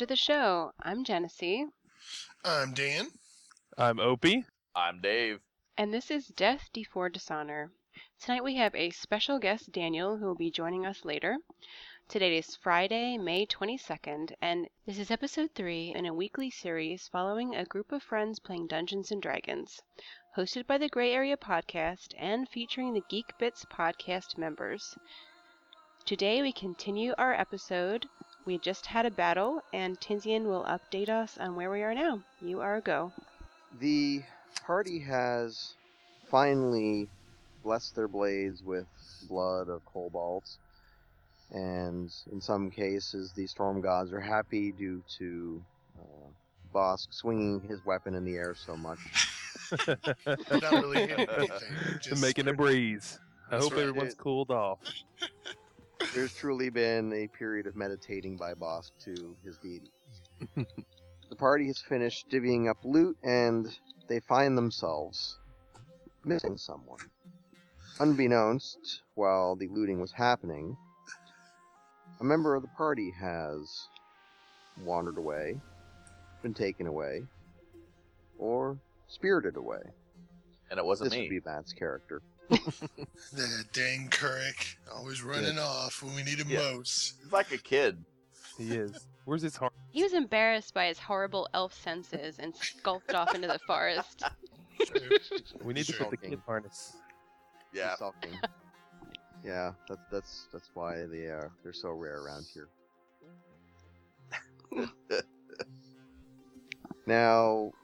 to the show. I'm Genesee, I'm Dan. I'm Opie. I'm Dave. and this is Death Before Dishonor. Tonight we have a special guest, Daniel, who will be joining us later. Today is Friday, May 22nd, and this is episode 3 in a weekly series following a group of friends playing Dungeons and Dragons, hosted by the Gray Area Podcast and featuring the Geek Bits podcast members. Today we continue our episode. We just had a battle, and Tinsian will update us on where we are now. You are a go. The party has finally blessed their blades with blood of kobolds, and in some cases, the storm gods are happy due to uh, Bosk swinging his weapon in the air so much. Not really hitting anything. Just Making a breeze. I That's hope right. everyone's cooled off. There's truly been a period of meditating by Bosk to his deity. the party has finished divvying up loot, and they find themselves missing someone. Unbeknownst, while the looting was happening, a member of the party has wandered away, been taken away, or spirited away. And it wasn't this me. would be Matt's character. The dang Kurek, always running off when we need him Yeah. most. He's like a kid. He is. Where's his heart? He was embarrassed by his horrible elf senses and skulked off into the forest. We need to put the Sulking. kid harness. Yeah. Sulking. yeah, that's that's that's why they are they're so rare around here. now, the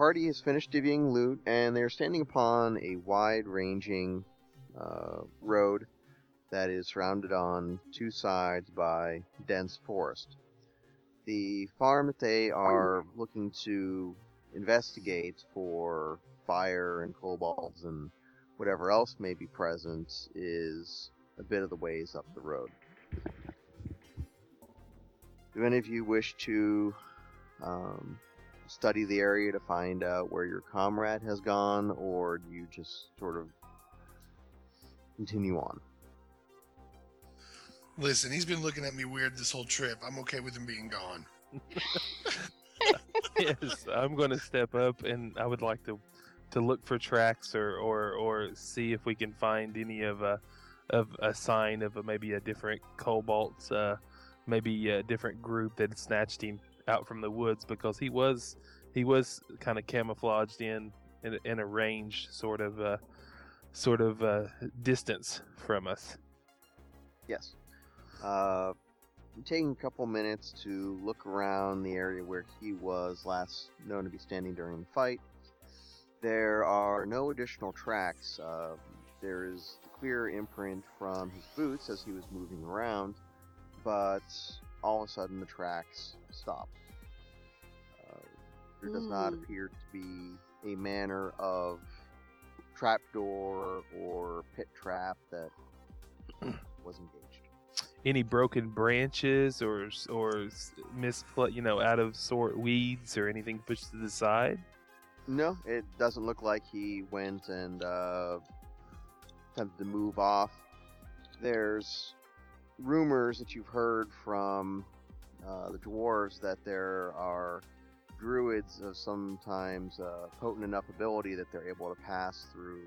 party has finished divvying loot, and they're standing upon a wide-ranging uh, road that is surrounded on two sides by dense forest. The farm that they are looking to investigate for fire and kobolds and whatever else may be present is a bit of the ways up the road. Do any of you wish to um, study the area to find out where your comrade has gone, or do you just sort of continue on? Listen, he's been looking at me weird this whole trip. I'm okay with him being gone. yes, I'm going to step up, and I would like to to look for tracks or or, or see if we can find any of a of a sign of a, maybe a different kobold, uh, maybe a different group that snatched him out from the woods because he was he was kind of camouflaged in in, in a range sort of uh, sort of uh, distance from us. Yes. Uh, I'm taking a couple minutes to look around the area where he was last known to be standing during the fight. There are no additional tracks. Uh, there is clear imprint from his boots as he was moving around, but all of a sudden the tracks stop. Uh, there does not Hmm. appear to be a manner of trapdoor or pit trap that was engaged. any broken branches or or mispl you know out of sort weeds or anything pushed to the side No, it doesn't look like he went and uh, attempted to move off. There's rumors that you've heard from uh, the dwarves that there are druids of sometimes uh, potent enough ability that they're able to pass through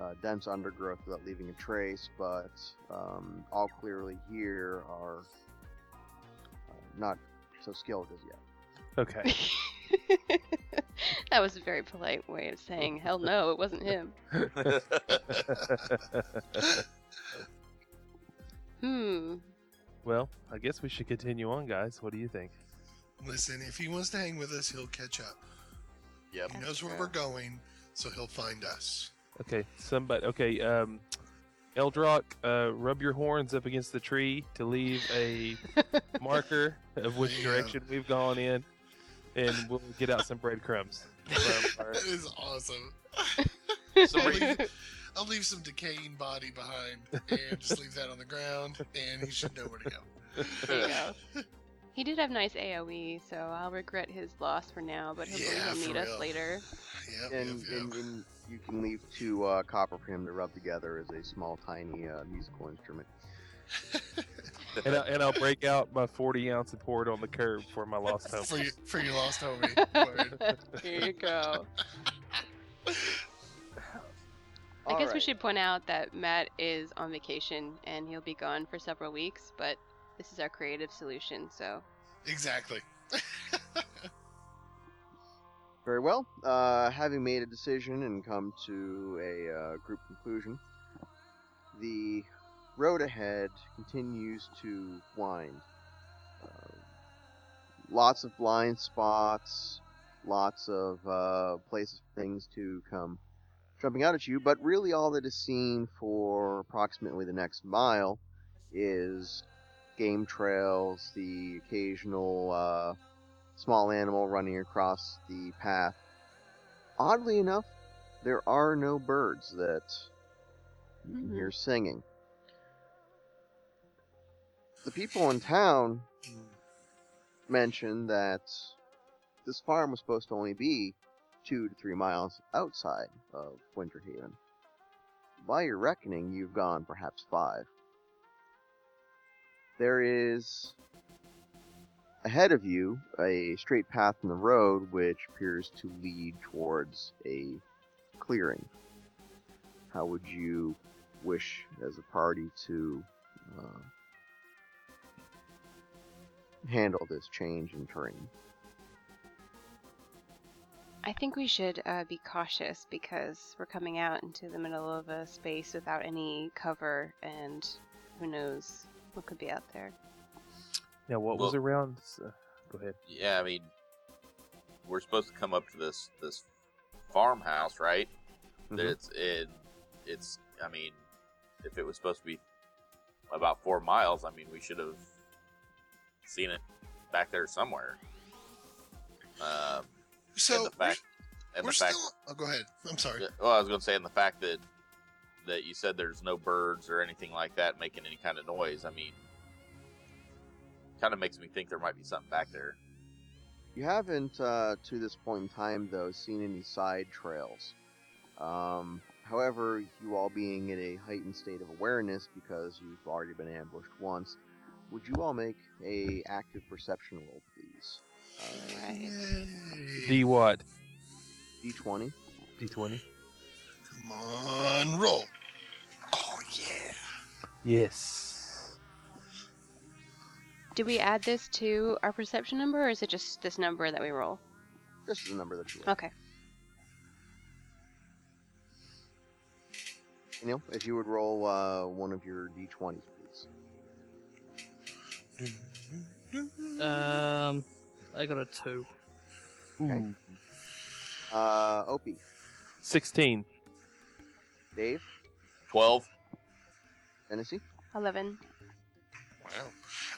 uh, dense undergrowth without leaving a trace, but um, all clearly here are uh, not so skilled as yet. okay that was a very polite way of saying, hell no, it wasn't him. Hmm. well i guess we should continue on guys what do you think Listen, if he wants to hang with us, he'll catch up. Yep. He knows where true. we're going, so he'll find us. okay somebody okay um eldrock uh rub your horns up against the tree to leave a marker of which There you go. direction we've gone in and we'll get out some breadcrumbs That is awesome. So we- leave, I'll leave some decaying body behind and just leave that on the ground, and he should know where to go. There you go. He did have nice AoE, so I'll regret his loss for now, but hopefully Yeah, he'll for meet us later. Yep, and, yep, yep. and, and you can leave two uh, copper for him to rub together as a small, tiny uh, musical instrument. and, I, and I'll break out my 40 ounce and pour it on the curb for my lost home. for your for your lost homie. Here you go. I guess we should point out that Matt is on vacation and he'll be gone for several weeks, but this is our creative solution, so exactly. Very well. Uh, having made a decision and come to a uh, group conclusion, the road ahead continues to wind. Uh, lots of blind spots, lots of uh, places for things to come jumping out at you, but really all that is seen for approximately the next mile is game trails, the occasional uh, small animal running across the path. Oddly enough, there are no birds that you can Mhm. hear singing. The people in town mentioned that this farm was supposed to only be two to three miles outside of Winterhaven. By your reckoning, you've gone perhaps five. There is ahead of you a straight path in the road which appears to lead towards a clearing. How would you wish as a party to uh, handle this change in terrain? I think we should uh, be cautious because we're coming out into the middle of a space without any cover, and who knows what could be out there. Now, what was around? Uh, go ahead. Yeah, I mean, we're supposed to come up to this this farmhouse, right? That Mhm. it's in. It's. I mean, if it was supposed to be about four miles, I mean, we should have seen it back there somewhere. Um, So and the fact, and we're the fact. still. Oh, go ahead. I'm sorry. Well, I was going to say, in the fact that that you said there's no birds or anything like that making any kind of noise. I mean, kind of makes me think there might be something back there. You haven't, uh, to this point in time, though, seen any side trails. Um, however, you all being in a heightened state of awareness because you've already been ambushed once, would you all make a active perception roll, please? Right. D what? D20. D20? Come on, roll. Oh yeah. Yes. Do we add this to our perception number, or is it just this number that we roll? This is the number that you roll. Okay. Neil, if you would roll uh, one of your D20s, please. Um, I got a two. Okay. Uh, Opie, 16. Dave, Twelve. Tennessee. Eleven. Wow.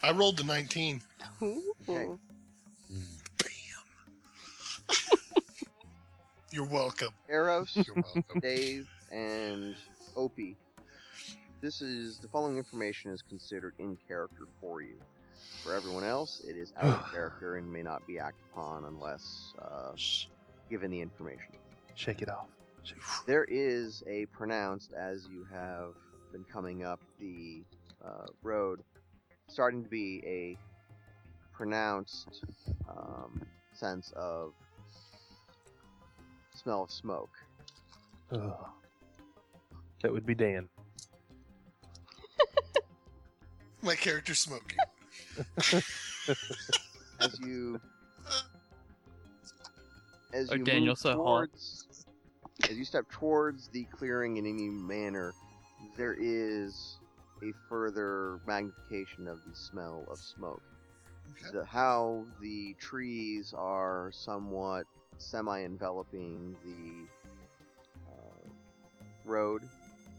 I rolled the 19. Ooh. Okay. You're welcome. Eros, You're welcome. Dave, and Opie. This is the following information is considered in character for you. For everyone else, it is out of character and may not be acted upon unless uh, given the information. Shake it off. Shake There is a pronounced, as you have been coming up the uh, road, starting to be a pronounced um, sense of smell of smoke. Ugh. That would be Dan. My character's smoking. As you as Oh, you Daniel, move so hot. towards as you step towards the clearing in any manner, there is a further magnification of the smell of smoke. Okay. The, how the trees are somewhat semi-enveloping the uh, road,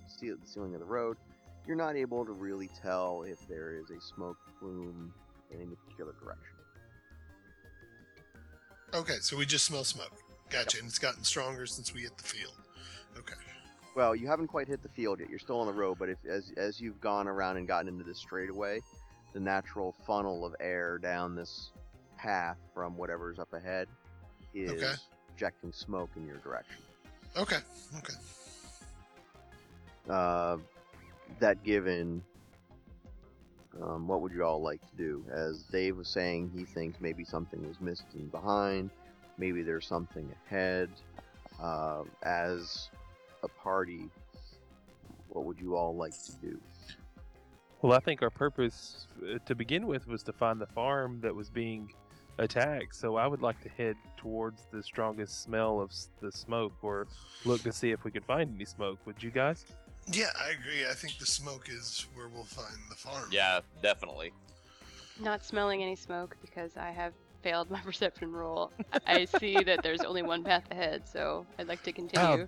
seal- the ceiling of the road, you're not able to really tell if there is a smoke plume in any particular direction. Okay, so we just smell smoke. Gotcha. And it's gotten stronger since we hit the field. Okay. Well, you haven't quite hit the field yet. You're still on the road, but if as as you've gone around and gotten into this straightaway, the natural funnel of air down this path from whatever's up ahead is Okay. ejecting smoke in your direction. Okay. Okay. Uh, that given Um, what would you all like to do? As Dave was saying, he thinks maybe something was missing behind, maybe there's something ahead. Uh, as a party, what would you all like to do? Well, I think our purpose uh, to begin with was to find the farm that was being attacked. So I would like to head towards the strongest smell of the smoke, or look to see if we could find any smoke. Would you guys? Yeah, I agree. I think the smoke is where we'll find the farm. Yeah, definitely. Not smelling any smoke because I have failed my perception roll. I see that there's only one path ahead, so I'd like to continue. Oh,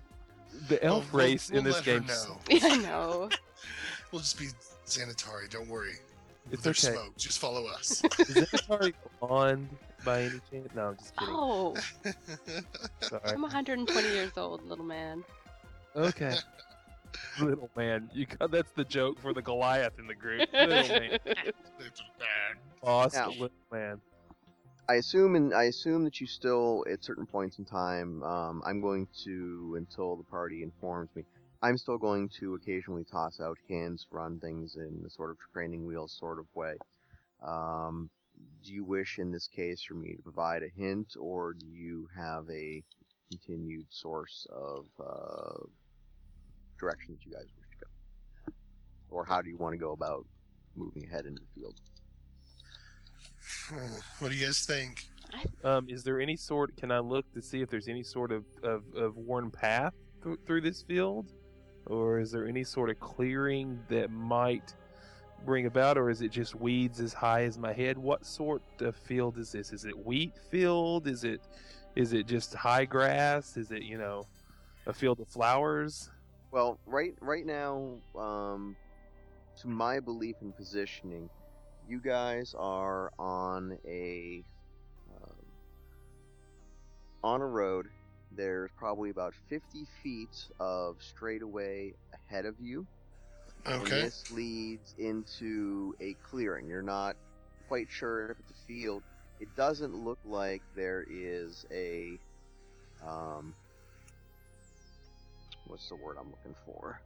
the elf we'll- race we'll in this let her game. s- Yeah, I know. We'll just be Xanatari. Don't worry. It's There's okay. smoke. Just follow us. Is that already blonde by any chance? No, I'm just kidding. Oh, Sorry. I'm 120 years old, little man. Okay. Little man, you got that's the joke for the Goliath in the group. Little man, boss, Now- little man. I assume and I assume that you still at certain points in time. Um, I'm going to until the party informs me. I'm still going to occasionally toss out hints, run things in a sort of training wheels sort of way. Um, do you wish in this case for me to provide a hint, or do you have a continued source of uh, direction that you guys wish to go, or how do you want to go about moving ahead into the field? what do you guys think? Um, is there any sort? Can I look to see if there's any sort of of, of worn path th- through this field, or is there any sort of clearing that might bring about, or is it just weeds as high as my head? What sort of field is this? Is it wheat field? Is it is it just high grass? Is it you know a field of flowers? Well, right right now, um, to my belief in positioning, you guys are on a um, on a road. There's probably about 50 feet of straightaway ahead of you. And Okay. this leads into a clearing. You're not quite sure if it's a field. It doesn't look like there is a um, what's the word I'm looking for?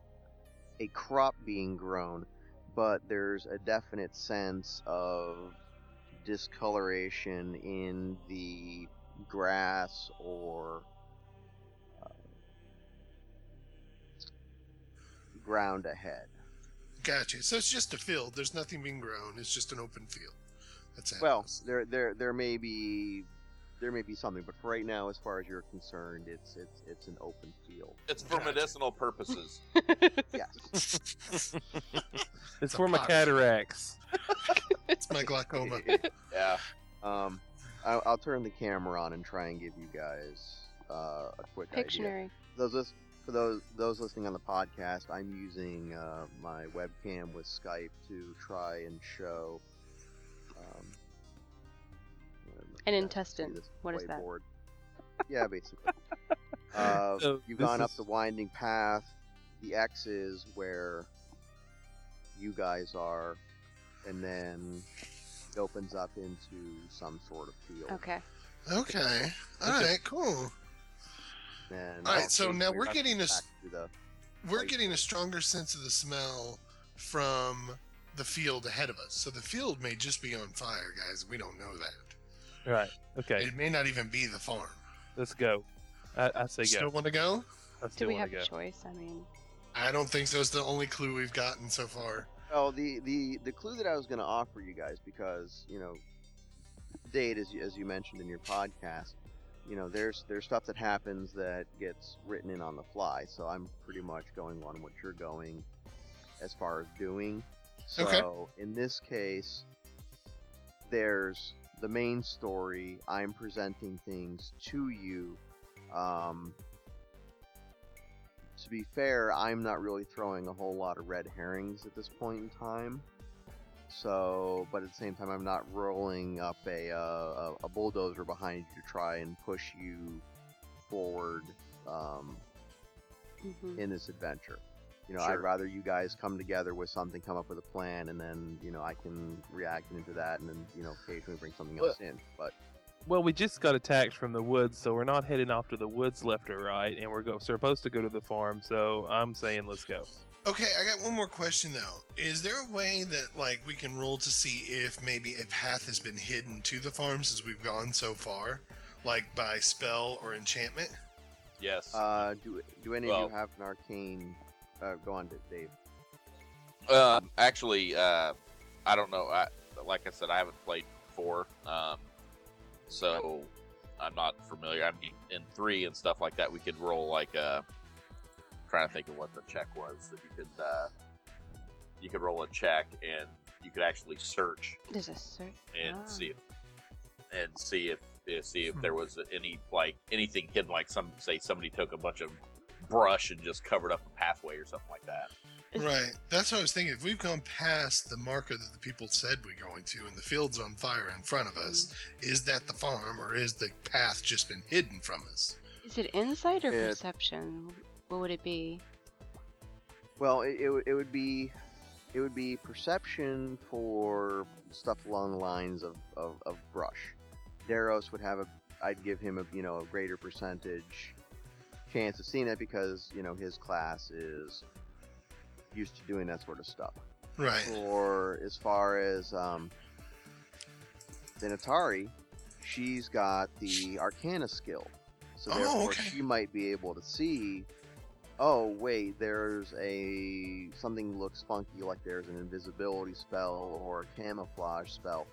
A crop being grown, but there's a definite sense of discoloration in the grass or uh, ground ahead. Gotcha. So it's just a field. There's nothing being grown. It's just an open field. That's it. Well, there there there may be there may be something, but for right now, as far as you're concerned, it's it's it's an open field. It's for medicinal purposes. Yes. It's a for my pot. cataracts. it's my glaucoma. Yeah. um, I'll, I'll turn the camera on and try and give you guys uh, a quick idea. Those lis- for those those listening on the podcast, I'm using uh, my webcam with Skype to try and show. Um, An yeah, intestine. What is that? whiteboard. Yeah, basically. Uh, So you've this gone up the winding path. The X is where you guys are, and then it opens up into some sort of field. Okay. Okay. All Okay. right. Cool. And All right, so take now my we're getting a the We're getting a stronger sense of the smell from the field ahead of us. So the field may just be on fire, guys. We don't know that. Right. Okay. It may not even be the farm. Let's go. I, I say Still go. want to go? I Do still we want have to a go. choice? I mean, I don't think so. It's the only clue we've gotten so far. Well, the the the clue that I was going to offer you guys, because you know, date as you, as you mentioned in your podcast, you know, there's there's stuff that happens that gets written in on the fly. So I'm pretty much going on what you're going as far as doing. So Okay. in this case, there's the main story. I'm presenting things to you. Um, to be fair, I'm not really throwing a whole lot of red herrings at this point in time. So, but at the same time, I'm not rolling up a uh, a, a bulldozer behind you to try and push you forward um, mhm. in this adventure. You know, Sure. I'd rather you guys come together with something, come up with a plan, and then you know I can react into that, and then you know occasionally bring something Well- else in. But Well, we just got attacked from the woods, so we're not heading off to the woods left or right, and we're go- supposed to go to the farm. So I'm saying let's go. Okay, I got one more question though. Is there a way that like we can roll to see if maybe a path has been hidden to the farms as we've gone so far, like by spell or enchantment? Yes. Uh, do do any Well- of you have an arcane? Uh, go on, Dave. Um, actually, uh, I don't know. I, like I said, I haven't played four, um, so I'm not familiar. I mean, in three and stuff like that, we could roll like uh, trying to think of what the check was that you could uh, you could roll a check and you could actually search There's a search. and Ah. see if and see if uh, see if there was any like anything hidden, like some say somebody took a bunch of brush and just covered up a pathway or something like that. Right. That's what I was thinking. If we've gone past the marker that the people said we're going to, and the field's on fire in front of us, is that the farm, or is the path just been hidden from us? Is it insight or It- perception? What would it be? Well, it, it, would- it would be it would be perception for stuff along the lines of, of, of brush. Daros would have a I'd give him a you know a greater percentage chance of seeing it because you know his class is used to doing that sort of stuff. Right. Or as far as um, Xanatari, she's got the Arcana skill, so Oh, therefore okay. she might be able to see. Oh wait, there's a something looks funky, like there's an invisibility spell or a camouflage spell.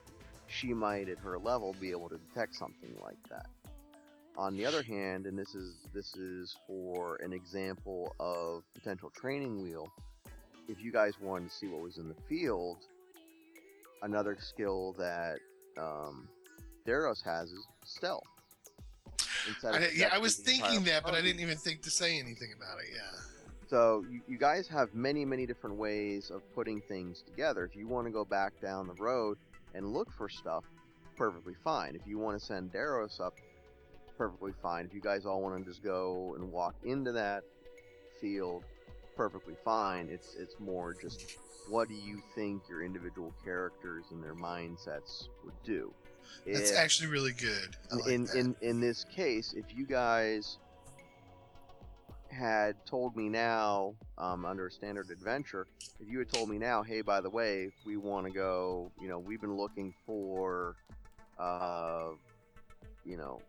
She might, at her level, be able to detect something like that. On the other hand, and this is this is for an example of potential training wheel if you guys wanted to see what was in the field, another skill that um, Daros has is stealth. I, yeah, I was thinking that, but I didn't even think to say anything about it. Yeah. So you, you guys have many, many different ways of putting things together. If you want to go back down the road and look for stuff, perfectly fine. If you want to send Daros up, perfectly fine. If you guys all want to just go and walk into that field, perfectly fine. It's it's more just what do you think your individual characters and their mindsets would do. That's If- actually really good. Like in, that. in in this case, if you guys had told me now, um, under a standard adventure, if you had told me now, hey, by the way, we want to go, you know, we've been looking for, uh, you know,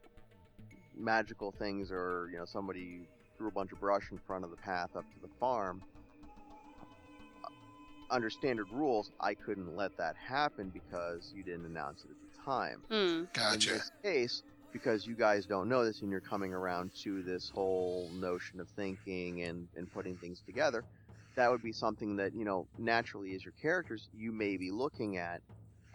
magical things, or you know, somebody threw a bunch of brush in front of the path up to the farm. Under standard rules, I couldn't let that happen because you didn't announce it at the time Hmm. gotcha. in this case, because you guys don't know this and you're coming around to this whole notion of thinking and, and putting things together, that would be something that, you know, naturally as your characters, you may be looking at.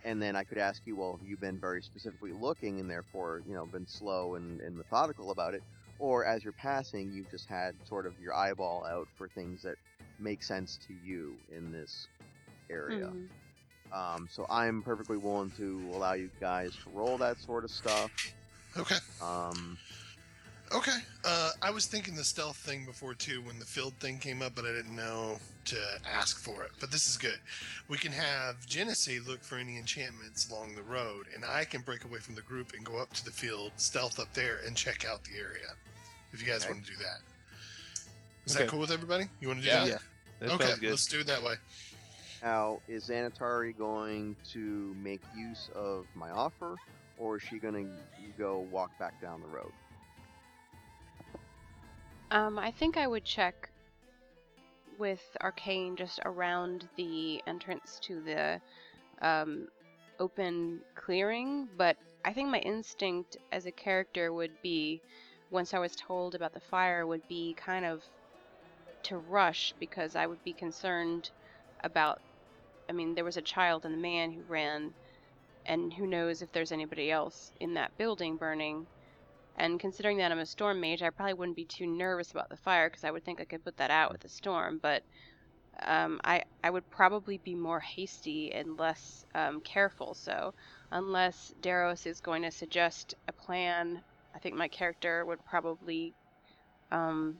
And then I could ask you, well, have you been very specifically looking and therefore, you know, been slow and, and methodical about it? Or as you're passing, you've just had sort of your eyeball out for things that make sense to you in this area. Mhm. Um, so I'm perfectly willing to allow you guys to roll that sort of stuff. Okay. Um, Okay. Uh, I was thinking the stealth thing before too when the field thing came up, but I didn't know to ask for it. But this is good. We can have Genesee look for any enchantments along the road, and I can break away from the group and go up to the field, stealth up there, and check out the area. If you guys Okay. want to do that. Is Okay. that cool with everybody? You want to do Yeah. that? Yeah, that okay, good. let's do it that way. now, is Xanatari going to make use of my offer, or is she going to go walk back down the road? Um, I think I would check with Arcane just around the entrance to the um, open clearing, but I think my instinct as a character would be, once I was told about the fire, would be kind of to rush because I would be concerned about. I mean, there was a child and a man who ran, and who knows if there's anybody else in that building burning. And considering that I'm a storm mage, I probably wouldn't be too nervous about the fire because I would think I could put that out with the storm. But um, I I would probably be more hasty and less um, careful. So unless Daros is going to suggest a plan, I think my character would probably. Um,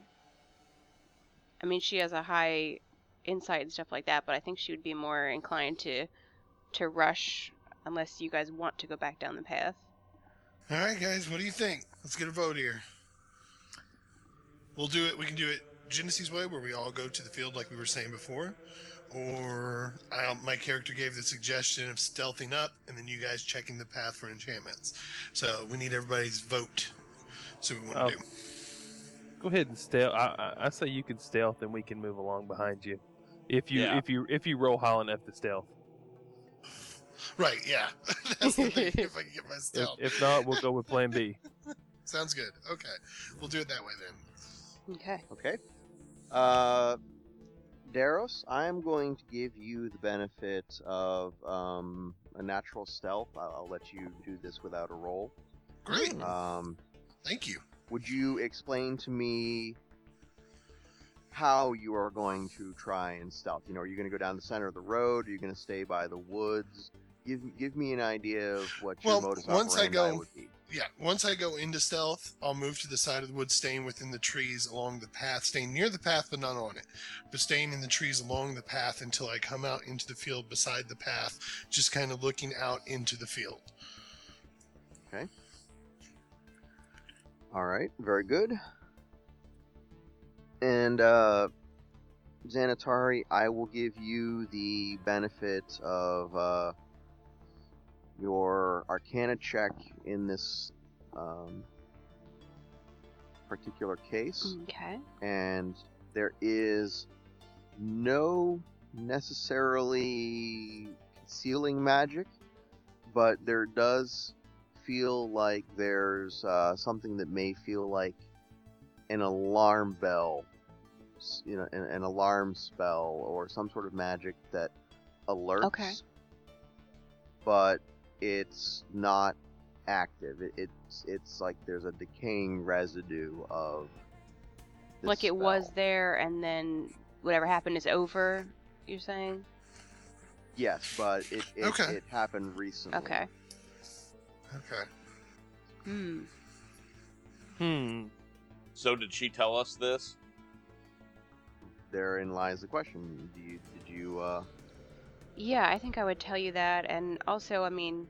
I mean, she has a high insight and stuff like that, but I think she would be more inclined to to rush unless you guys want to go back down the path. All right, guys, what do you think? Let's get a vote here. We'll do it. We can do it Genesis way, where we all go to the field like we were saying before, or I, my character gave the suggestion of stealthing up and then you guys checking the path for enchantments. So we need everybody's vote. So we want to Oh. do. Go ahead and stealth. I, I, I say you can stealth, and we can move along behind you. If you Yeah. if you if you roll high enough to stealth. Right, yeah. That's the thing. If I can get my If, stealth. if not, we'll go with Plan B. Sounds good. Okay. We'll do it that way then. Okay. Okay. Uh, Daros, I am going to give you the benefit of um, a natural stealth. I'll, I'll let you do this without a roll. Great. Um, Thank you. would you explain to me how you are going to try and stealth? You know, are you going to go down the center of the road? Are you going to stay by the woods? Give give me an idea of what your Well, modus once I operandi go- would be. Yeah, once I go into stealth, I'll move to the side of the woods, staying within the trees along the path, staying near the path but not on it, but staying in the trees along the path until I come out into the field beside the path, just kind of looking out into the field. Okay. All right, very good. And uh, Xanatari, I will give you the benefit of uh, your Arcana check in this um, particular case, Okay. and there is no necessarily concealing magic, but there does feel like there's uh, something that may feel like an alarm bell, you know, an, an alarm spell or some sort of magic that alerts. Okay. But it's not active. It, it's it's like there's a decaying residue of. this like it was there, and then whatever happened is over. You're saying? Yes, but it it, Okay. it happened recently. Okay. Okay. Hmm. Hmm. So did she tell us this? Therein lies the question. Do you, did you uh, Yeah, I think I would tell you that. And also, I mean,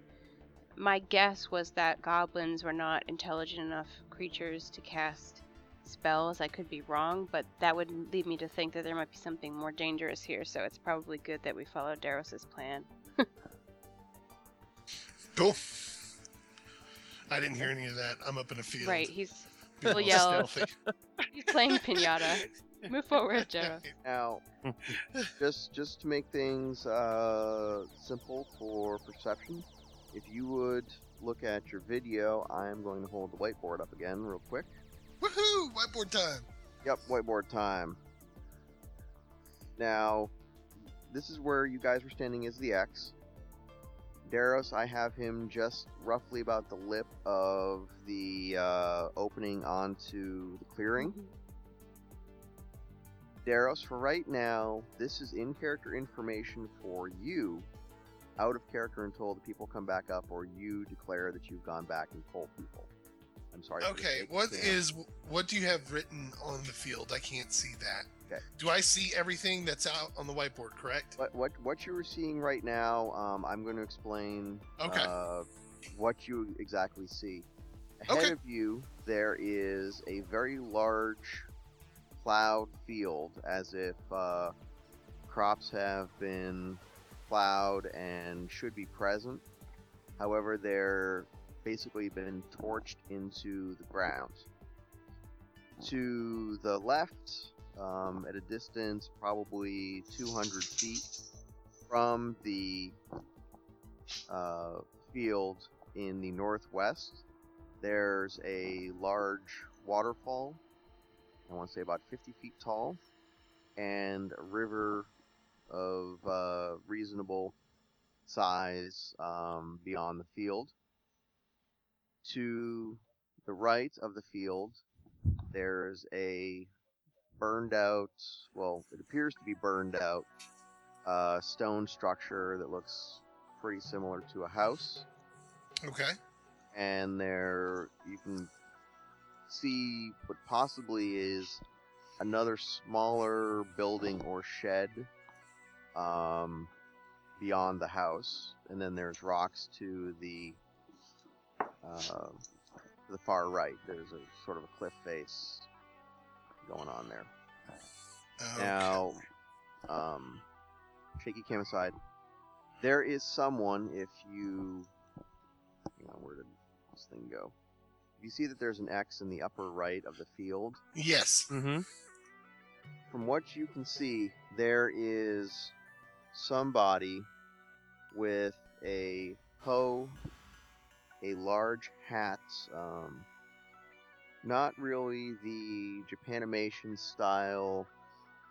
my guess was that goblins were not intelligent enough creatures to cast spells. I could be wrong, but that would lead me to think that there might be something more dangerous here. So it's probably good that we followed Daros's plan. Cool. I didn't hear any of that. I'm up in a field. Right? He's being we'll yell. he's playing pinata. Move forward, Daros. now? just just to make things uh, simple for perception, if you would look at your video, I am going to hold the whiteboard up again real quick. Woohoo! Whiteboard time. Yep, whiteboard time. Now, this is where you guys were standing is the X. Daros, I have him just roughly about the lip of the uh, opening onto the clearing. Mhm. Daros, for right now, this is in character information for you. Out of character until the people come back up or you declare that you've gone back and told people. I'm sorry. Okay, what is what do you have written on the field? I can't see that. Okay. Do I see everything that's out on the whiteboard? Correct. What what what you're seeing right now? Um, I'm going to explain. Okay. Uh, what you exactly see. Ahead Okay. of you, there is a very large plowed field, as if uh, crops have been plowed and should be present. However, they're basically been torched into the ground. To the left, um, at a distance probably 200 feet from the uh, field in the northwest, there's a large waterfall. I want to say about 50 feet tall, and a river of uh, reasonable size um, beyond the field. To the right of the field, there's a burned out, well, it appears to be burned out, uh, stone structure that looks pretty similar to a house. Okay. And there you can see what possibly is another smaller building or shed um, beyond the house. And then there's rocks to the uh, to the far right. There's a sort of a cliff face going on there. Okay. Now, um, shaky cam aside, there is someone. If you, hang on, where did this thing go? You see that there's an X in the upper right of the field. Yes. Mm-hmm. From what you can see, there is somebody with a hoe, a large hat, um, not really the Japanimation style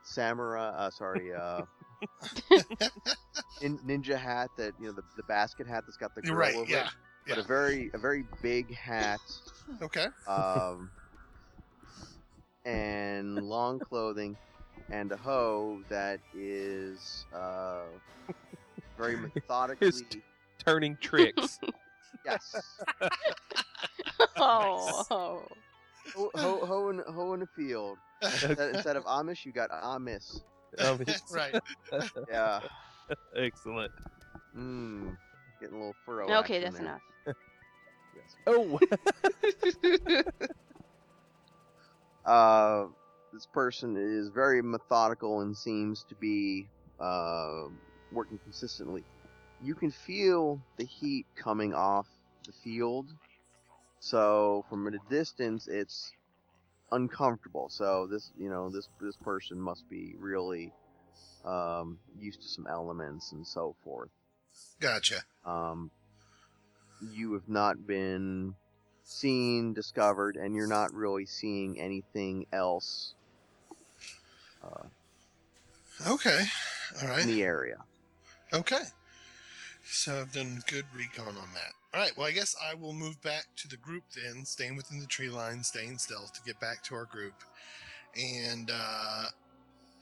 samurai. Uh, sorry, uh, nin- ninja hat that you know the, the basket hat that's got the You're girl right. over Yeah. it, but yeah. a very a very big hat. Okay. um, and long clothing, and a hoe that is uh, very methodically. Turning tricks. yes, oh, oh. hoe, hoe, hoe, in, hoe in a field. Instead, instead of Amish, you got Amish. Um, it's- right. Yeah. Excellent. Mmm. Getting a little furrow. okay, that's there. Enough. Oh, Uh, this person is very methodical and seems to be uh, working consistently. You can feel the heat coming off the field, so from a distance, it's uncomfortable. So this, you know, this this person must be really um, used to some elements and so forth. Gotcha. Um, you have not been seen, discovered, and you're not really seeing anything else uh, Okay. All right. in the area. Okay. So I've done good recon on that. All right. Well, I guess I will move back to the group then, staying within the tree line, staying stealth to get back to our group. And uh,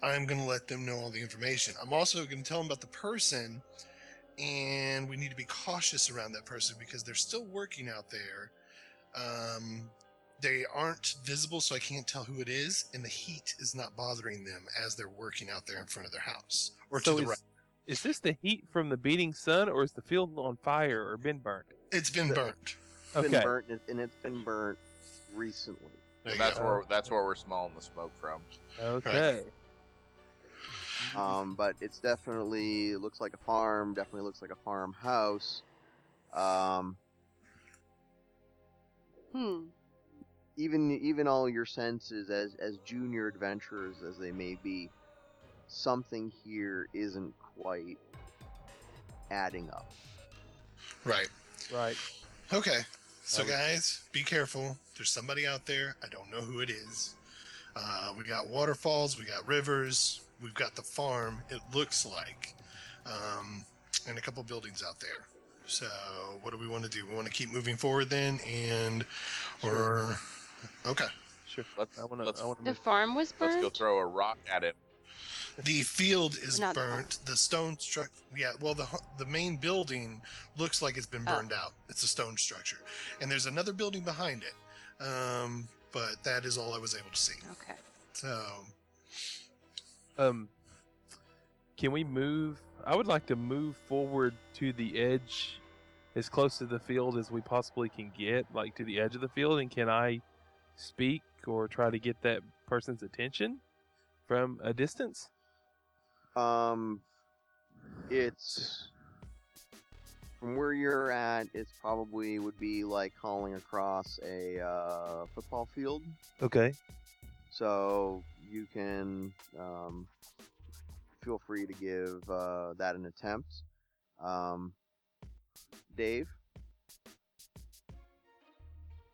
I'm going to let them know all the information. I'm also going to tell them about the person, and we need to be cautious around that person because they're still working out there. Um, they aren't visible, so I can't tell who it is, and the heat is not bothering them as they're working out there in front of their house or so to the is, right. is this the heat from the beating sun, or is the field on fire or been burnt? It's been The- burnt. It's Okay. been burnt, and- and it's been burnt recently. There That's go. where that's where we're smelling the smoke from. Okay. Um, but it's definitely it looks like a farm. Definitely looks like a farmhouse. Um, Hmm. even even all your senses as as junior adventurers as they may be, something here isn't quite adding up. Right. Right. Okay. So guys, be careful. There's somebody out there. I don't know who it is. Uh, we got waterfalls. We got rivers. We've got the farm. It looks like, um, and a couple buildings out there. So what do we want to do? We want to keep moving forward then, and or okay. Sure. Let's I want to. let's, I want to The move. farm was let's go throw a rock at it. The field is Not the burnt. The stone structure. Yeah. Well, the the main building looks like it's been Oh. burned out. It's a stone structure, and there's another building behind it. Um, but that is all I was able to see. Okay. So Um, can we move? I would like to move forward to the edge, as close to the field as we possibly can get, like to the edge of the field. And can I speak or try to get that person's attention from a distance? Um, it's from where you're at. It's probably would be like calling across a uh, football field. Okay. So you can um, feel free to give uh, that an attempt. Um, Dave.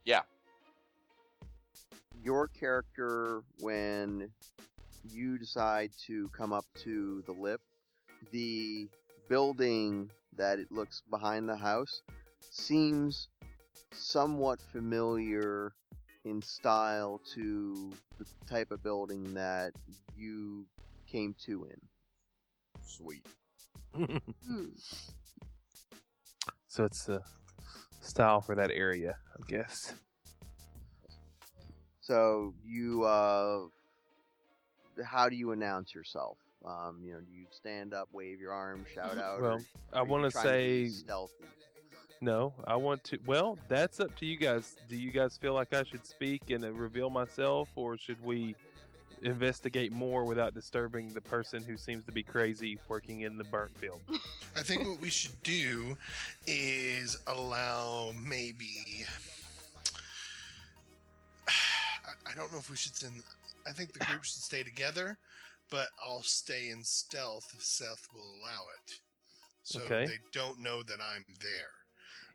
Yeah. Your character, when you decide to come up to the lip, the building that it looks behind the house seems somewhat familiar in style to the type of building that you came to in. Sweet. So it's a style for that area, I guess. So you, uh, how do you announce yourself? Um, you know, do you stand up, wave your arm, shout out? Well, or I want to say stealthy. No. I want to. Well, that's up to you guys. Do you guys feel like I should speak and uh, reveal myself, or should we investigate more without disturbing the person who seems to be crazy working in the burnt field. I think what we should do is allow maybe. I- I don't know if we should send. I think the group should stay together, but I'll stay in stealth if Seth will allow it. So Okay. they don't know that I'm there.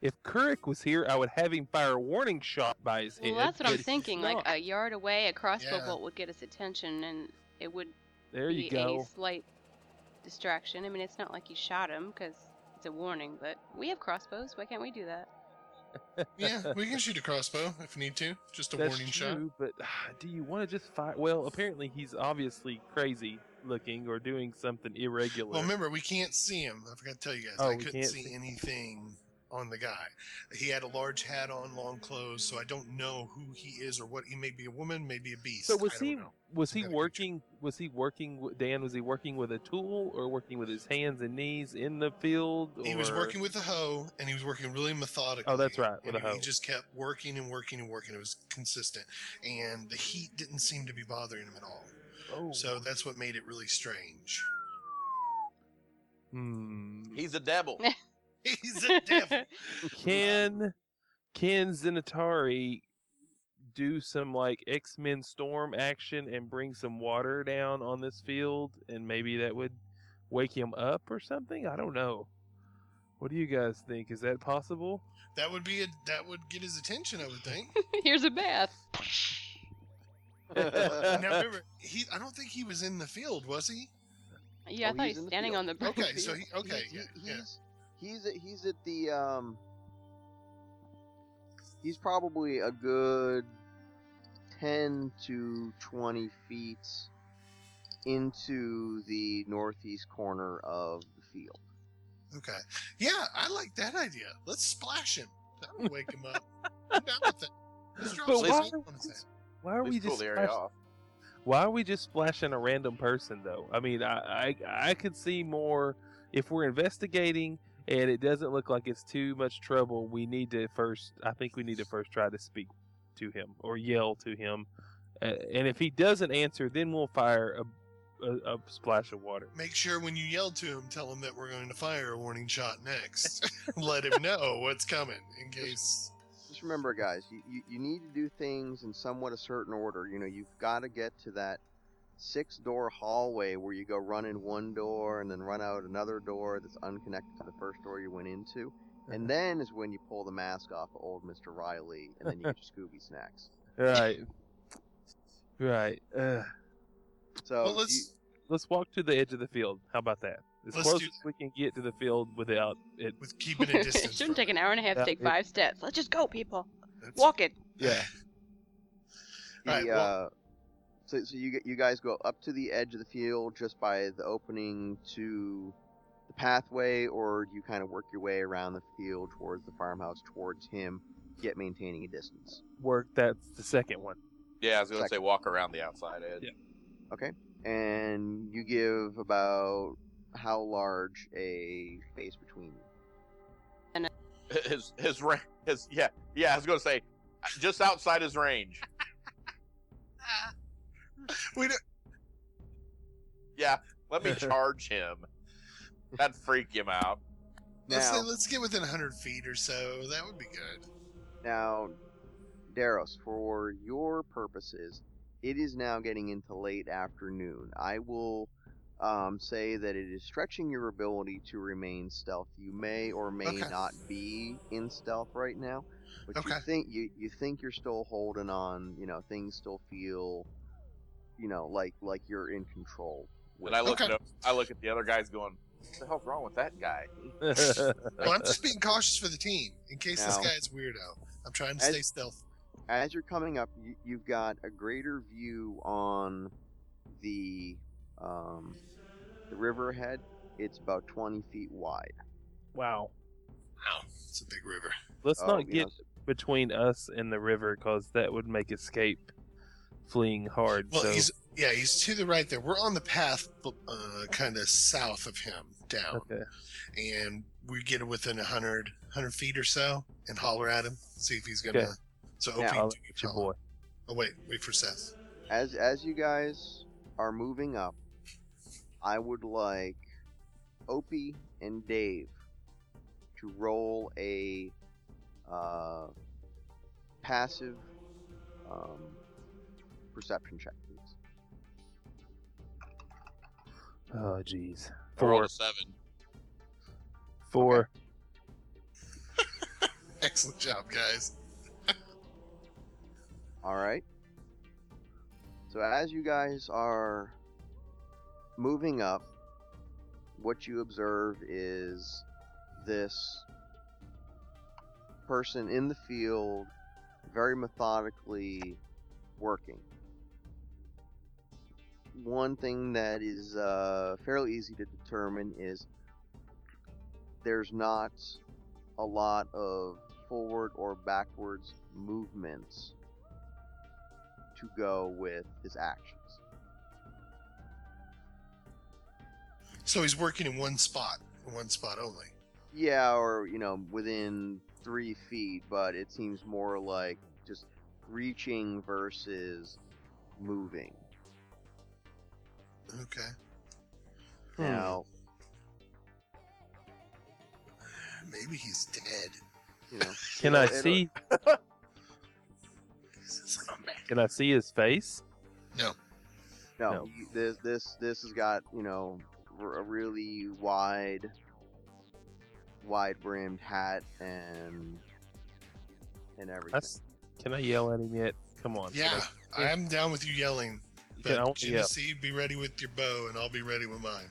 If Kurik was here, I would have him fire a warning shot by his Well, head. that's what I'm thinking. Like a yard away, a crossbow Yeah. bolt would get his attention, and it would there be you go. a slight distraction. I mean, it's not like you shot him because it's a warning, but we have crossbows. Why can't we do that? Yeah, we can shoot a crossbow if need to. Just a That's warning shot. true, but do you want to just fire? Well, apparently he's obviously crazy looking or doing something irregular. Well, remember, we can't see him. I forgot to tell you guys. Oh, I we couldn't can't see see- anything on the guy. He had a large hat on, long clothes, so I don't know who he is or what. He may be a woman, maybe a beast. so was I he know. was he Gotta working? Was he working? Dan, was he working with a tool or working with his hands and knees in the field? He was working with a hoe, and he was working really methodically. Oh, that's right, with and a he just kept working and working and working. It was consistent, and the heat didn't seem to be bothering him at all. Oh. So that's what made it really strange. Hmm. He's a devil. He's a devil. Can can Xanatari do some like X Men Storm action and bring some water down on this field, and maybe that would wake him up or something? I don't know. What do you guys think? Is that possible? that would be a that would get his attention. I would think. Here's a bath. now remember, he. I don't think he was in the field, was he? Yeah, I Oh, thought he's he's in the standing field. on the burnt Okay, so field. he. Okay, He- yeah, he- yeah. He's he's at, he's at the um he's he's probably a good 10 to 20 feet into the northeast corner of the field. Okay. Yeah, I like that idea. Let's splash him. That'll wake him up. I'm down with that. Let's drop But why- heat on his head. Why are At we just the area off. why are we just splashing a random person though? I mean, I, I I could see more if we're investigating and it doesn't look like it's too much trouble. We need to first. I think we need to first try to speak to him or yell to him, uh, and if he doesn't answer, then we'll fire a, a, a splash of water. Make sure when you yell to him, tell him that we're going to fire a warning shot next. Let him know what's coming in case. Just remember, guys, you, you, you need to do things in somewhat a certain order. You know, you've got to get to that six door hallway where you go run in one door and then run out another door that's unconnected to the first door you went into. And then is when you pull the mask off of old Mr. Riley and then you get your Scooby snacks. Right, right. Uh, So well, let's. let's walk to the edge of the field. How about that? As Let's close as we can get to the field without it. with keeping a distance. it shouldn't take an hour and a half to take it- five steps. Let's just go, people. That's- Walk it. Yeah. the, Alright, well- uh, so, so you get you guys go up to the edge of the field just by the opening to the pathway, or do you kind of work your way around the field towards the farmhouse towards him, yet maintaining a distance. Work. That's the second one. Yeah, I was gonna say walk around the outside edge. Yeah. And you give about how large a space between you. His his range. His yeah yeah. I was gonna say uh, just outside his range. We don't, Yeah, let me charge him. That'd freak him out. let's, say, Now- let's get within 100 feet or so. That would be good. Now, Daros, for your purposes, it is now getting into late afternoon. I will um, say that it is stretching your ability to remain stealth. You may or may Okay. not be in stealth right now, but Okay. you think you, you think you're still holding on. You know, things still feel, you know, like like you're in control. And I look Okay. at I look at the other guys going, "What the hell's wrong with that guy?" Well, I'm just being cautious for the team in case this Now- guy's weirdo. I'm trying to As- stay stealth. As you're coming up, you, you've got a greater view on the um, the river ahead. It's about 20 feet wide. wow. Wow, it's a big river. Let's Oh, not get know, between us and the river because that would make escape fleeing hard. Well, so he's yeah, he's to the right there. We're on the path, uh, kind of south of him, down, okay. and we get within 100, 100 feet or so, and holler at him, see if he's gonna. Okay. So Yeah, Opie, I'll do your boy. Oh wait, wait for Seth. as as you guys are moving up, I would like Opie and Dave to roll a uh, passive um, perception check, please. Oh, jeez. I Four. a seven. Four. Excellent job, guys. All right. So as you guys are moving up, what you observe is this person in the field very methodically working. One thing that is uh, fairly easy to determine is there's not a lot of forward or backwards movements to go with his actions. So he's working in one spot, one spot only. Yeah, or you know, within three feet, but it seems more like just reaching versus moving. Okay. Hmm. Now, Maybe he's dead. you know, Can I it'll- it'll- see? Son of a man. Can I see his face? No. No, No. you- this this this has got you know r- a really wide, wide brimmed hat and and everything. That's. Can I yell at him yet? Come on. can Yeah, I'm down with you yelling. I- can I But want to yell? Genesee, be ready with your bow, and I'll be ready with mine,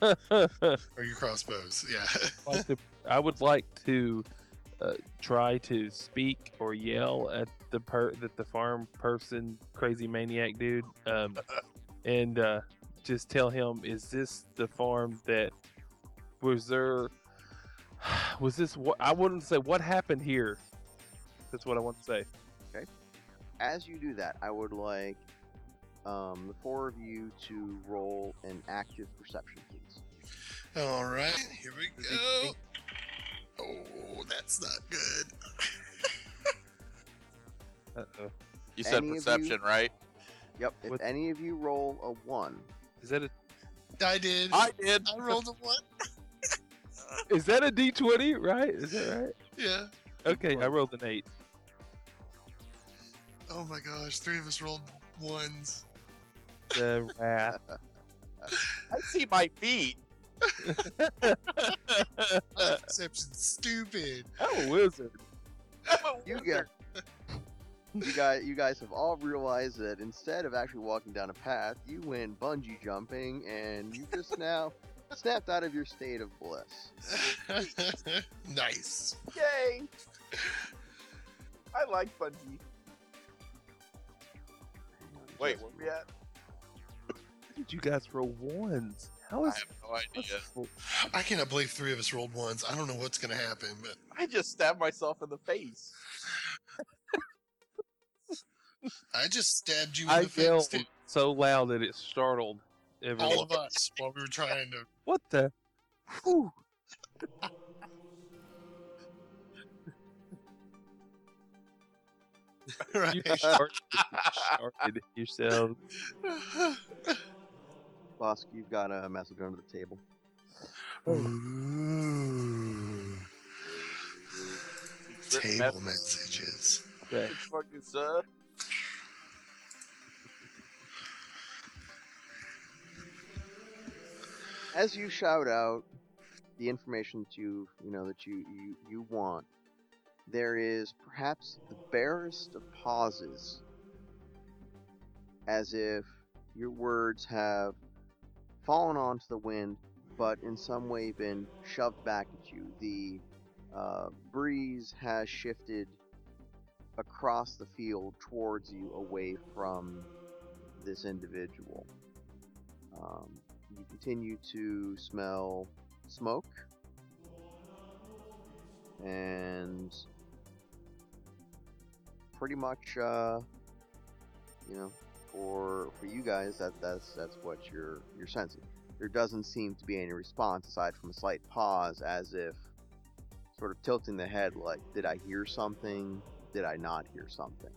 I or your crossbows. Yeah. like to- I would like to uh, try to speak or yell at the per that the farm person, crazy maniac dude, um, and uh, just tell him, is this the farm that was there? Was this what I wouldn't say? What happened here? That's what I want to say. Okay. As you do that, I would like um, the four of you to roll an active perception, please. All right, here we go. Oh, that's not good. Uh-oh. You said Any of you- perception, right? Yep. If What- any of you roll a one, Is that a I did. I did. I rolled a one. is that a D twenty? Right? Is that right? Yeah. Okay, I rolled an eight. Oh my gosh, three of us rolled ones. The wrath. I see my feet. My perception's stupid. I'm a wizard. I'm a you wizard. get. You guys, you guys have all realized that instead of actually walking down a path, you went bungee jumping, and you just now snapped out of your state of bliss. nice. Yay! I like bungee. Wait, where we at? Did you guys roll ones? How I have no idea. I cannot believe three of us rolled ones. I don't know what's gonna happen, but I just stabbed myself in the face. I just stabbed you in I the face too. so loud that it startled everyone. All of us while we were trying to. What the? Whew. Right. You started, started yourself. Bosk, you've got a message under the table. Ooh. Table message. messages. Okay. Fucking sir. As you shout out the information that you, you know, that you you, you want, there is perhaps the barest of pauses, as if your words have fallen onto the wind, but in some way been shoved back at you. The uh, breeze has shifted across the field towards you, away from this individual. Um, you continue to smell smoke, and pretty much, uh, you know, for for you guys, that that's that's what you're you're sensing. There doesn't seem to be any response aside from a slight pause, as if sort of tilting the head, like, did I hear something? Did I not hear something?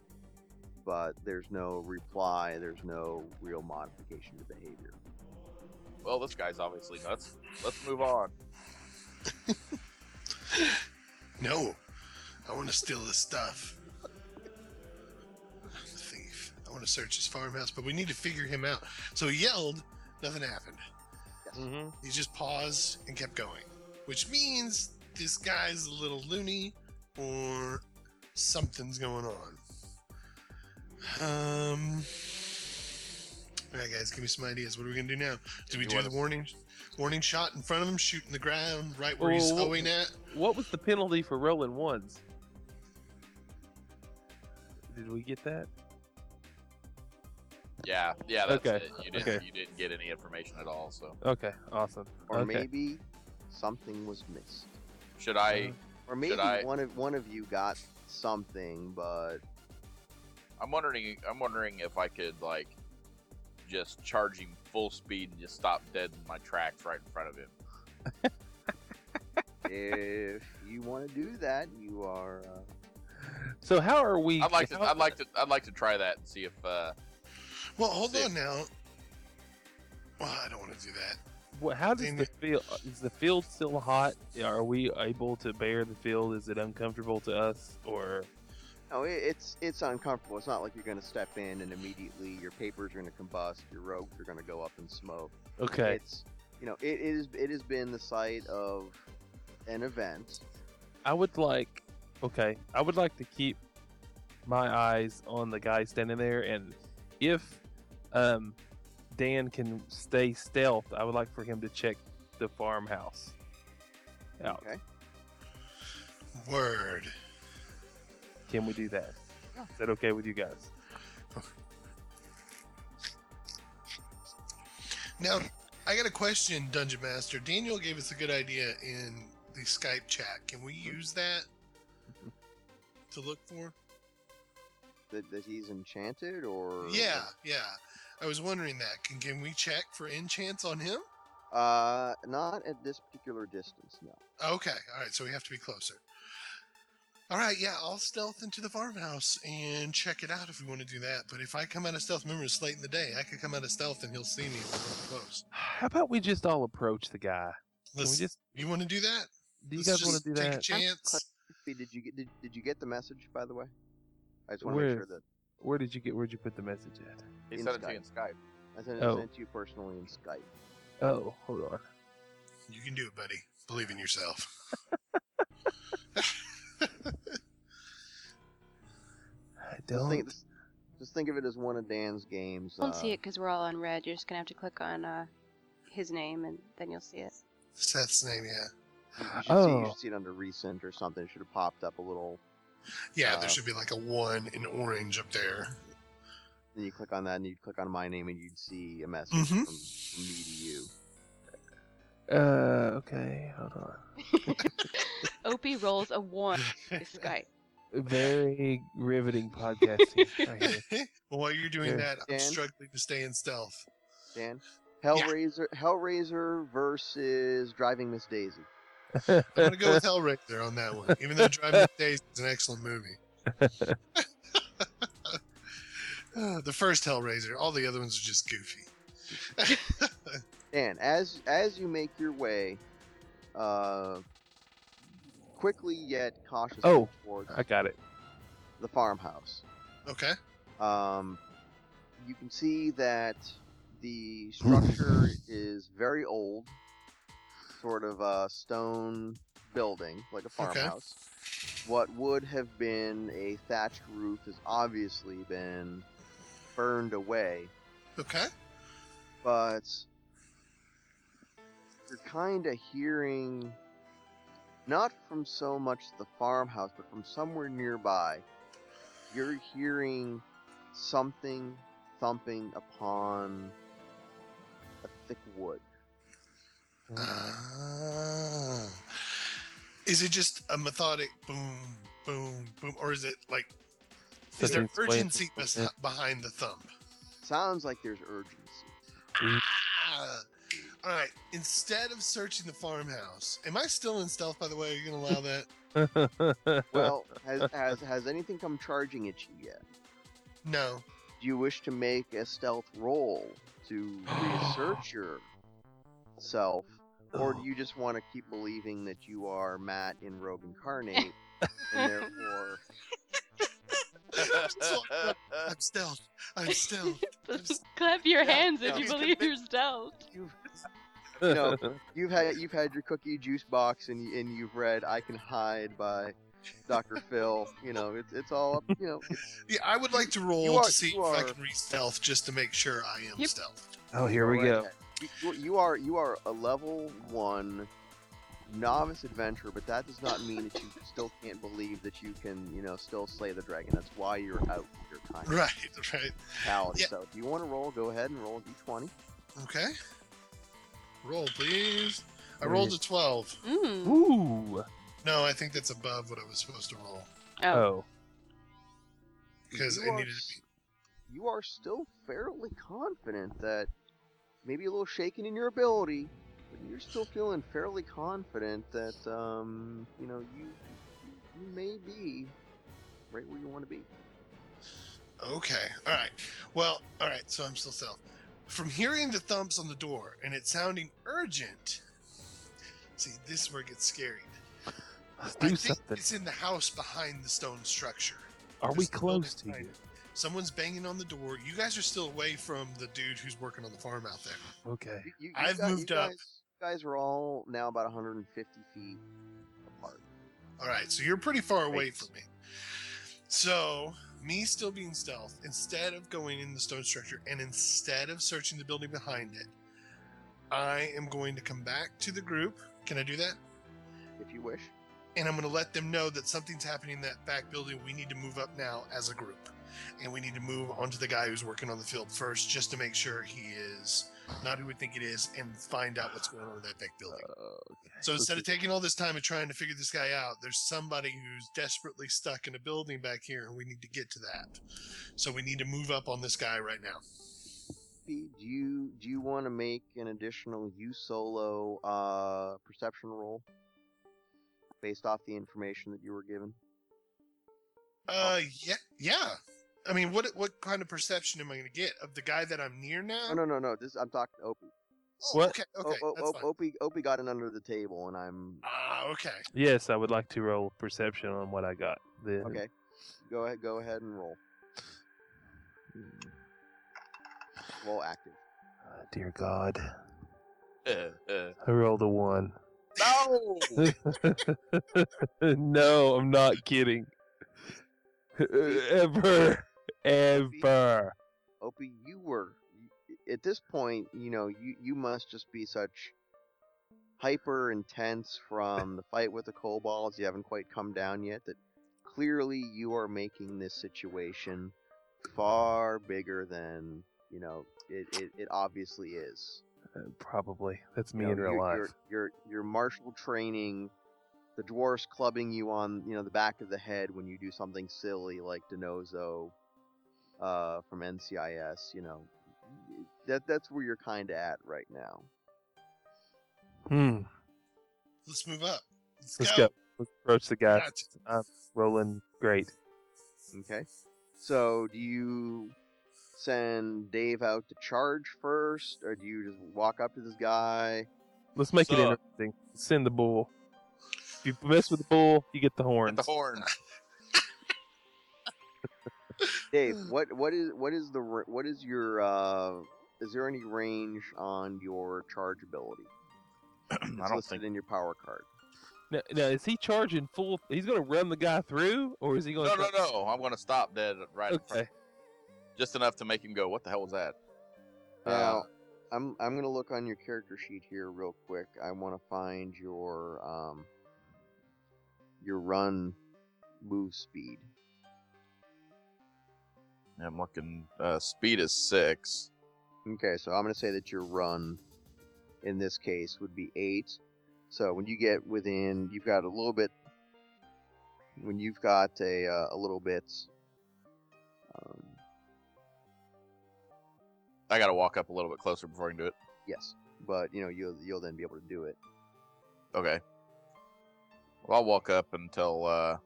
but there's no reply. There's no real modification to behavior. Well, this guy's obviously nuts. Let's move on. No, I want to steal his stuff. Want to search his farmhouse, but we need to figure him out. So he yelled, nothing happened. Mm-hmm. He just paused and kept going, which means this guy's a little loony or something's going on. Um. All right, guys, give me some ideas. What are we gonna do now? Do we do the warning, warning shot in front of him, shooting the ground right where he's Well, hoeing at? What was the penalty for rolling ones? Did we get that? Yeah, yeah, that's Okay, it. You didn't, okay. you didn't get any information at all. So Okay, awesome. Or okay. maybe something was missed. should I? Or maybe I- one of one of you got something, but I'm wondering. I'm wondering if I could like just charge him full speed and just stop dead in my tracks right in front of him. if you want to do that, you are. Uh, So how are we? I'd like to. I'd like to. I'd like to try that and see if. uh Well, hold See. on now. Well, I don't want to do that. What, how does Dang the it. field? Is the field still hot? Are we able to bear the field? Is it uncomfortable to us, or no, it, it's it's uncomfortable. It's not like you're going to step in and immediately your papers are going to combust, your robes are going to go up in smoke. okay? It's you know it is it has been the site of an event. I would like. Okay, I would like to keep my eyes on the guy standing there, and if um, Dan can stay stealth, I would like for him to check the farmhouse out. Okay. Word. Can we do that? Is that okay with you guys? Now, I got a question, Dungeon Master. Daniel gave us a good idea in the Skype chat. Can we use that to look for? That, that he's enchanted, or Yeah, yeah. I was wondering that. Can can we check for enchants on him? Uh, not at this particular distance. No. Okay, all right. So we have to be closer. All right, yeah. I'll stealth into the farmhouse and check it out if we want to do that. But if I come out of stealth, remember it's late in the day. I could come out of stealth and he'll see me if we're close. How about we just all approach the guy? Can Let's. just? You want to do that? Do you Let's guys want to just do take that? a chance? Did you get did, did you get the message by the way? I just want to Where? make sure that Where did you get? Where'd you put the message at? He In sent it to Skype. you in Skype. I sent, Oh. I sent to you personally in Skype. Oh, hold on. You can do it, buddy. Believe in yourself. I Just don't. think, just think of it as one of Dan's games. I won't uh, see it because we're all on red. You're just gonna have to click on uh, his name and then you'll see it. Seth's name, yeah. You should, see, you Oh. should see it under recent or something. It should have popped up a little. Yeah, Uh, there should be like a one in orange up there. Then you click on that, and you'd click on my name, and you'd see a message mm-hmm. from, from me to you. Uh, okay, hold on. Opie rolls a one. Is Skype. Very riveting podcasting. right well, while you're doing Yeah. that, I'm struggling to stay in stealth. Dan, Hellraiser, Hellraiser versus Driving Miss Daisy. I'm gonna go with Hellraiser on that one, even though Driving Miss Daisy is an excellent movie. Uh, the first Hellraiser, all the other ones are just goofy. Dan, as as you make your way, uh, quickly yet cautiously Oh. towards I got it. the farmhouse, Okay. um, you can see that the structure is very old, sort of a stone building, like a farmhouse. Okay. farmhouse. What would have been a thatched roof has obviously been burned away, Okay. but you're kind of hearing, not from so much the farmhouse, but from somewhere nearby, you're hearing something thumping upon a thick wood. Ah. Is it just a methodic boom, boom, boom, or is it like is there urgency bes- behind the thump? Sounds like there's urgency. Ah. All right. Instead of searching the farmhouse, am I still in stealth? By the way, are you gonna allow that? Well, has, has has anything come charging at you yet? No. Do you wish to make a stealth roll to reassert yourself, or do you just want to keep believing that you are Matt in Rogue Incarnate, and therefore I'm stealth. I'm stealth. Clap your Yeah, hands if yeah. you believe you're stealth. you've know, you've had you've had your cookie juice box and you, and you've read I Can Hide by Dr. Phil. You know, it's it's all up. You know, Yeah, I would like to roll are- to see if you I can read stealth just to make sure I am Yep. stealth. oh, here we Go go. ahead. You, you- you are you are a level one novice adventurer, but that does not mean that you still can't believe that you can, you know, still slay the dragon. That's why you're out your time Right, right. mentality. Yeah. So if you want to roll, go ahead and roll a d20. Okay. Roll, please. I rolled a 12. Mm. Ooh. No, I think that's above what I was supposed to roll. Oh. Oh. Because You it are needed to be. You are still fairly confident that maybe a little shaken in your ability, but you're still feeling fairly confident that um, you know you you may be right where you want to be. Okay. All right. Well, all right. So I'm still stealth. From hearing the thumps on the door and it sounding urgent. See, this is where it gets scary. Let's I think something. it's in the house behind the stone structure. Are we close to you? Someone's banging on the door. You guys are still away from the dude who's working on the farm out there. Okay. You, you, I've guys, moved you up. Guys, are all now about 150 feet apart. All right, so you're pretty far away Right. from me. So, me still being stealth, instead of going in the stone structure and instead of searching the building behind it, I am going to come back to the group. Can I do that? If you wish. And I'm going to let them know that something's happening in that back building. We need to move up now as a group. And we need to move on to the guy who's working on the field first just to make sure he is not who we think it is and find out what's going on in that back building. okay. So instead of taking all this time and trying to figure this guy out, there's somebody who's desperately stuck in a building back here, and we need to get to that. So we need to move up on this guy right now. Do you do you want to make an additional you solo uh, perception roll based off the information that you were given? Uh, yeah, yeah. I mean, what what kind of perception am I going to get of the guy that I'm near now? Oh no no no! This I'm talking to Opie. Oh, What? Okay, okay, O- O- O- Opie Opie got it under the table, and I'm Ah, okay. Yes, I would like to roll perception on what I got. Then. okay. Go ahead, go ahead and roll. Roll active. Uh, dear God, Uh, uh, I rolled a one. no! no, I'm not kidding. Ever, ever. Opie, you were at this point. You know, you you must just be such hyper intense from the fight with the kobolds. You haven't quite come down yet. That clearly you are making this situation far bigger than you know it. It, it obviously is. Uh, probably. That's me You know, in real your, life. Your, your your martial training, the dwarfs clubbing you on you know the back of the head when you do something silly like DiNozzo, uh, from NCIS. You know, that that's where you're kind of at right now. Hmm. Let's move up. Let's, Let's go. Let's approach the guy. Gotcha. I'm rolling great. Okay, so do you send Dave out to charge first, or do you just walk up to this guy? Let's make it interesting. Send the bull. If you mess with the bull, you get the Get horns. the horn. Dave, what what is what is the what is your uh is there any range on your charge ability? I It's don't listed think. in your power card. Now, now, is he charging full? He's going to run the guy through, or is he going No, to? no, no. I'm going to stop dead right in front. Okay. Just enough to make him go, what the hell was that? Uh, Now, I'm I'm gonna look on your character sheet here real quick. I want to find your um your run move speed. I'm looking. Uh, speed is six. Okay, so I'm gonna say that your run in this case would be eight. So when you get within, you've got a little bit. When you've got a uh, a little bit. Um, I got to walk up a little bit closer before I can do it. yes, but you know you'll you'll then be able to do it. Okay. Well, I'll walk up until uh,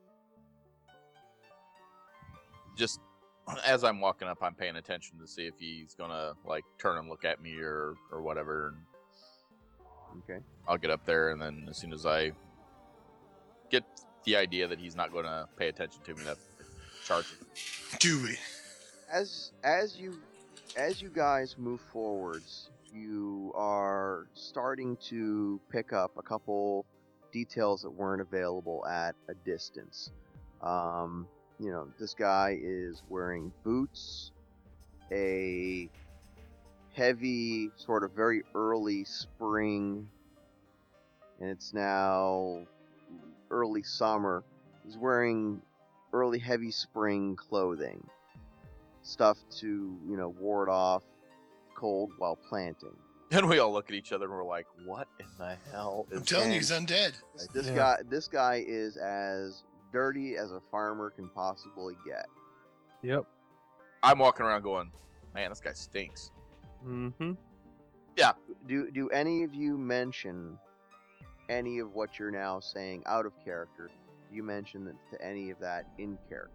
just as I'm walking up, I'm paying attention to see if he's gonna like turn and look at me or or whatever. And Okay. I'll get up there, and then as soon as I get the idea that he's not gonna pay attention to me, that charge. Do it. As as you as you guys move forwards, you are starting to pick up a couple details that weren't available at a distance. Um, you know, this guy is wearing boots, a heavy, sort of very early spring, and it's now early summer. He's wearing early heavy spring clothing, stuff to, you know, ward off cold while planting. And we all look at each other and we're like, "What in the hell is?" I'm telling you, he's undead. This Yeah. guy this guy is as dirty as a farmer can possibly get. Yep. I'm walking around going, "Man, this guy stinks." Mm-hmm. Yeah. Do do any of you mention any of what you're now saying out of character? Do you mention that to any of that in character?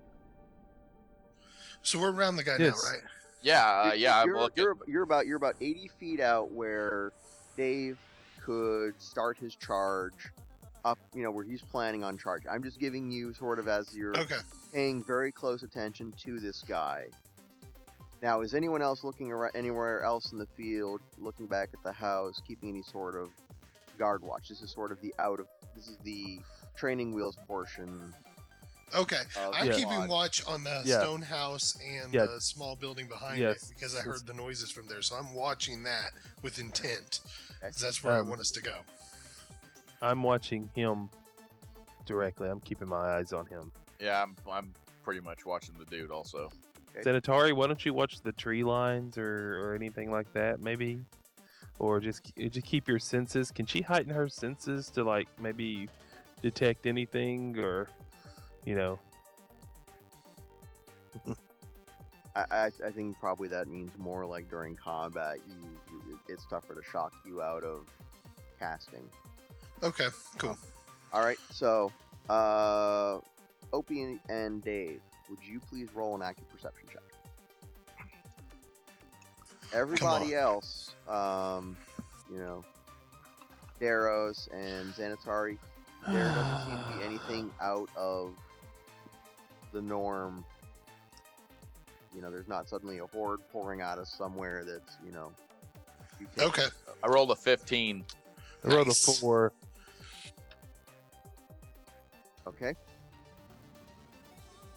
So we're around the guy Yes. now, right? Yeah, uh, yeah. I'm You're, looking. you're, you're about you're about 80 feet out where Dave could start his charge up, you know, where he's planning on charging. I'm just giving you sort of as you're Okay. paying very close attention to this guy. Now, is anyone else looking around anywhere else in the field, looking back at the house, keeping any sort of guard watch? This is sort of the out of this is the training wheels portion. Okay. I'm the keeping watch on the Yeah. stone house and Yeah. the small building behind Yes. it because I heard the noises from there. So I'm watching that with intent. Okay. 'cause That's where Um, I want us to go. I'm watching him directly. I'm keeping my eyes on him. Yeah, I'm. I'm pretty much watching the dude also. Okay. Xanatari, why don't you watch the tree lines or, or anything like that, maybe? Or just just keep your senses. Can she heighten her senses to like maybe detect anything or, you know? I, I, I think probably that means more like during combat, you, you it's tougher to shock you out of casting. Okay. Cool. All right, so uh, Opie and, and Dave, would you please roll an active perception check? Everybody else, um, you know, Daros and Xanatari, there doesn't seem to be anything out of the norm. You know, there's not suddenly a horde pouring out of somewhere that's, you know. you can't- Okay. I rolled a 15. I rolled a Nice. four. Okay.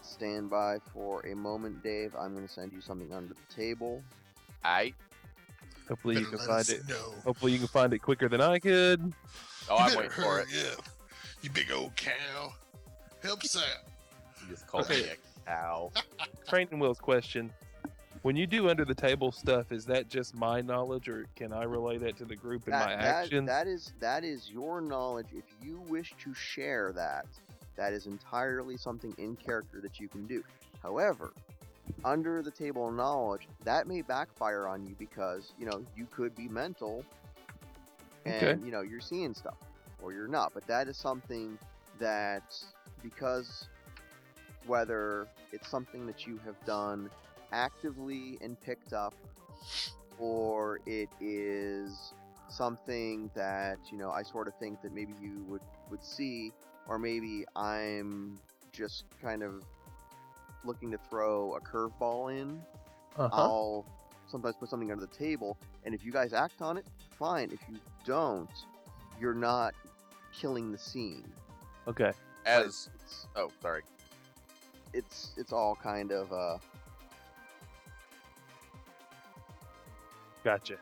Stand by for a moment, Dave. I'm going to send you something under the table. I. Hopefully you can find it. know. Hopefully you can find it quicker than I could. Oh, You I'm better waiting for it. hurry up, You big old cow. Help us out. You just called Okay. me a cow. Training wheels question. When you do under the table stuff, is that just my knowledge, or can I relay that to the group in my That, that, actions? that is that is your knowledge. If you wish to share that, that is entirely something in character that you can do. However, under the table knowledge, that may backfire on you because you know you could be mental, and Okay. you know you're seeing stuff, or you're not. But that is something that because whether it's something that you have done actively and picked up, or it is something that you know I sort of think that maybe you would would see, or maybe I'm just kind of looking to throw a curveball in. uh-huh. I'll sometimes put something under the table, and if you guys act on it, fine. If you don't, you're not killing the scene. Okay. As. Oh, sorry. it's it's all kind of uh Gotcha.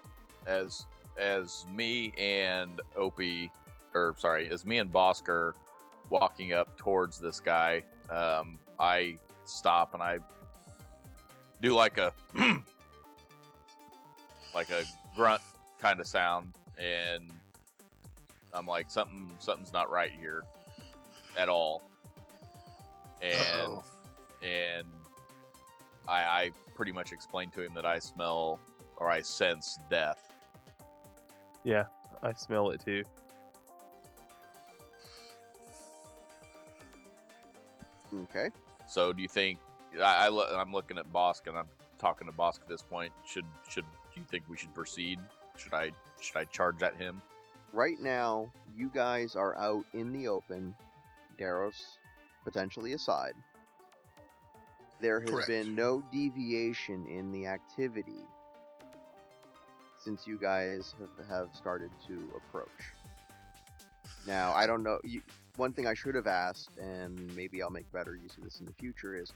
as as me and Opie, or sorry, as me and Bosker walking up towards this guy, um, I stop and I do like a like a grunt kind of sound, and I'm like something something's not right here at all, and Uh-oh. and I, I pretty much explained to him that I smell or I sense death. Yeah, I smell it too. okay. So do you think I, I lo- I'm looking at Bosk and I'm talking to Bosk at this point. Should should do you think we should proceed? Should I should I charge at him? Right now, you guys are out in the open, Daros potentially aside. There has Correct. been no deviation in the activity since you guys have, started to approach. Now, I don't know. You, one thing I should have asked, and maybe I'll make better use of this in the future, is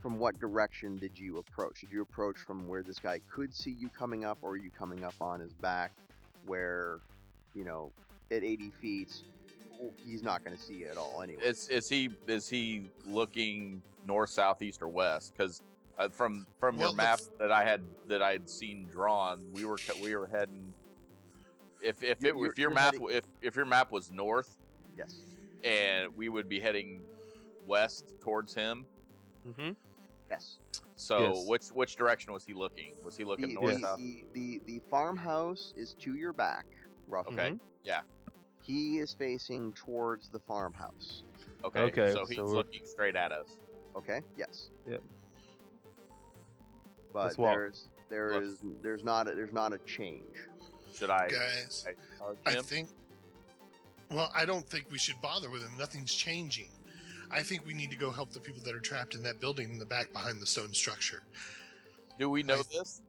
from what direction did you approach? Did you approach from where this guy could see you coming up, or are you coming up on his back where, you know, at 80 feet, he's not going to see you at all anyway? Is is he is he looking north, south, east, or west? Because uh, from from Well, your map f- that I had that I had seen drawn, we were we were heading. If if it, if your map heading- if if your map was north, yes. and we would be heading west towards him. Mm-hmm. Yes. So Yes. which which direction was he looking? Was he looking the, north, the, south? the, the, the farmhouse is to your back, roughly. Okay. Yeah. He is facing towards the farmhouse. Okay. Okay, So he's so looking straight at us. Okay. Yes. Yep. But Let's there's there Let's- is there's not a, there's not a change. Should I? Guys, I I think. Well, I don't think we should bother with him. Nothing's changing. I think we need to go help the people that are trapped in that building in the back behind the stone structure. Do we know I- this?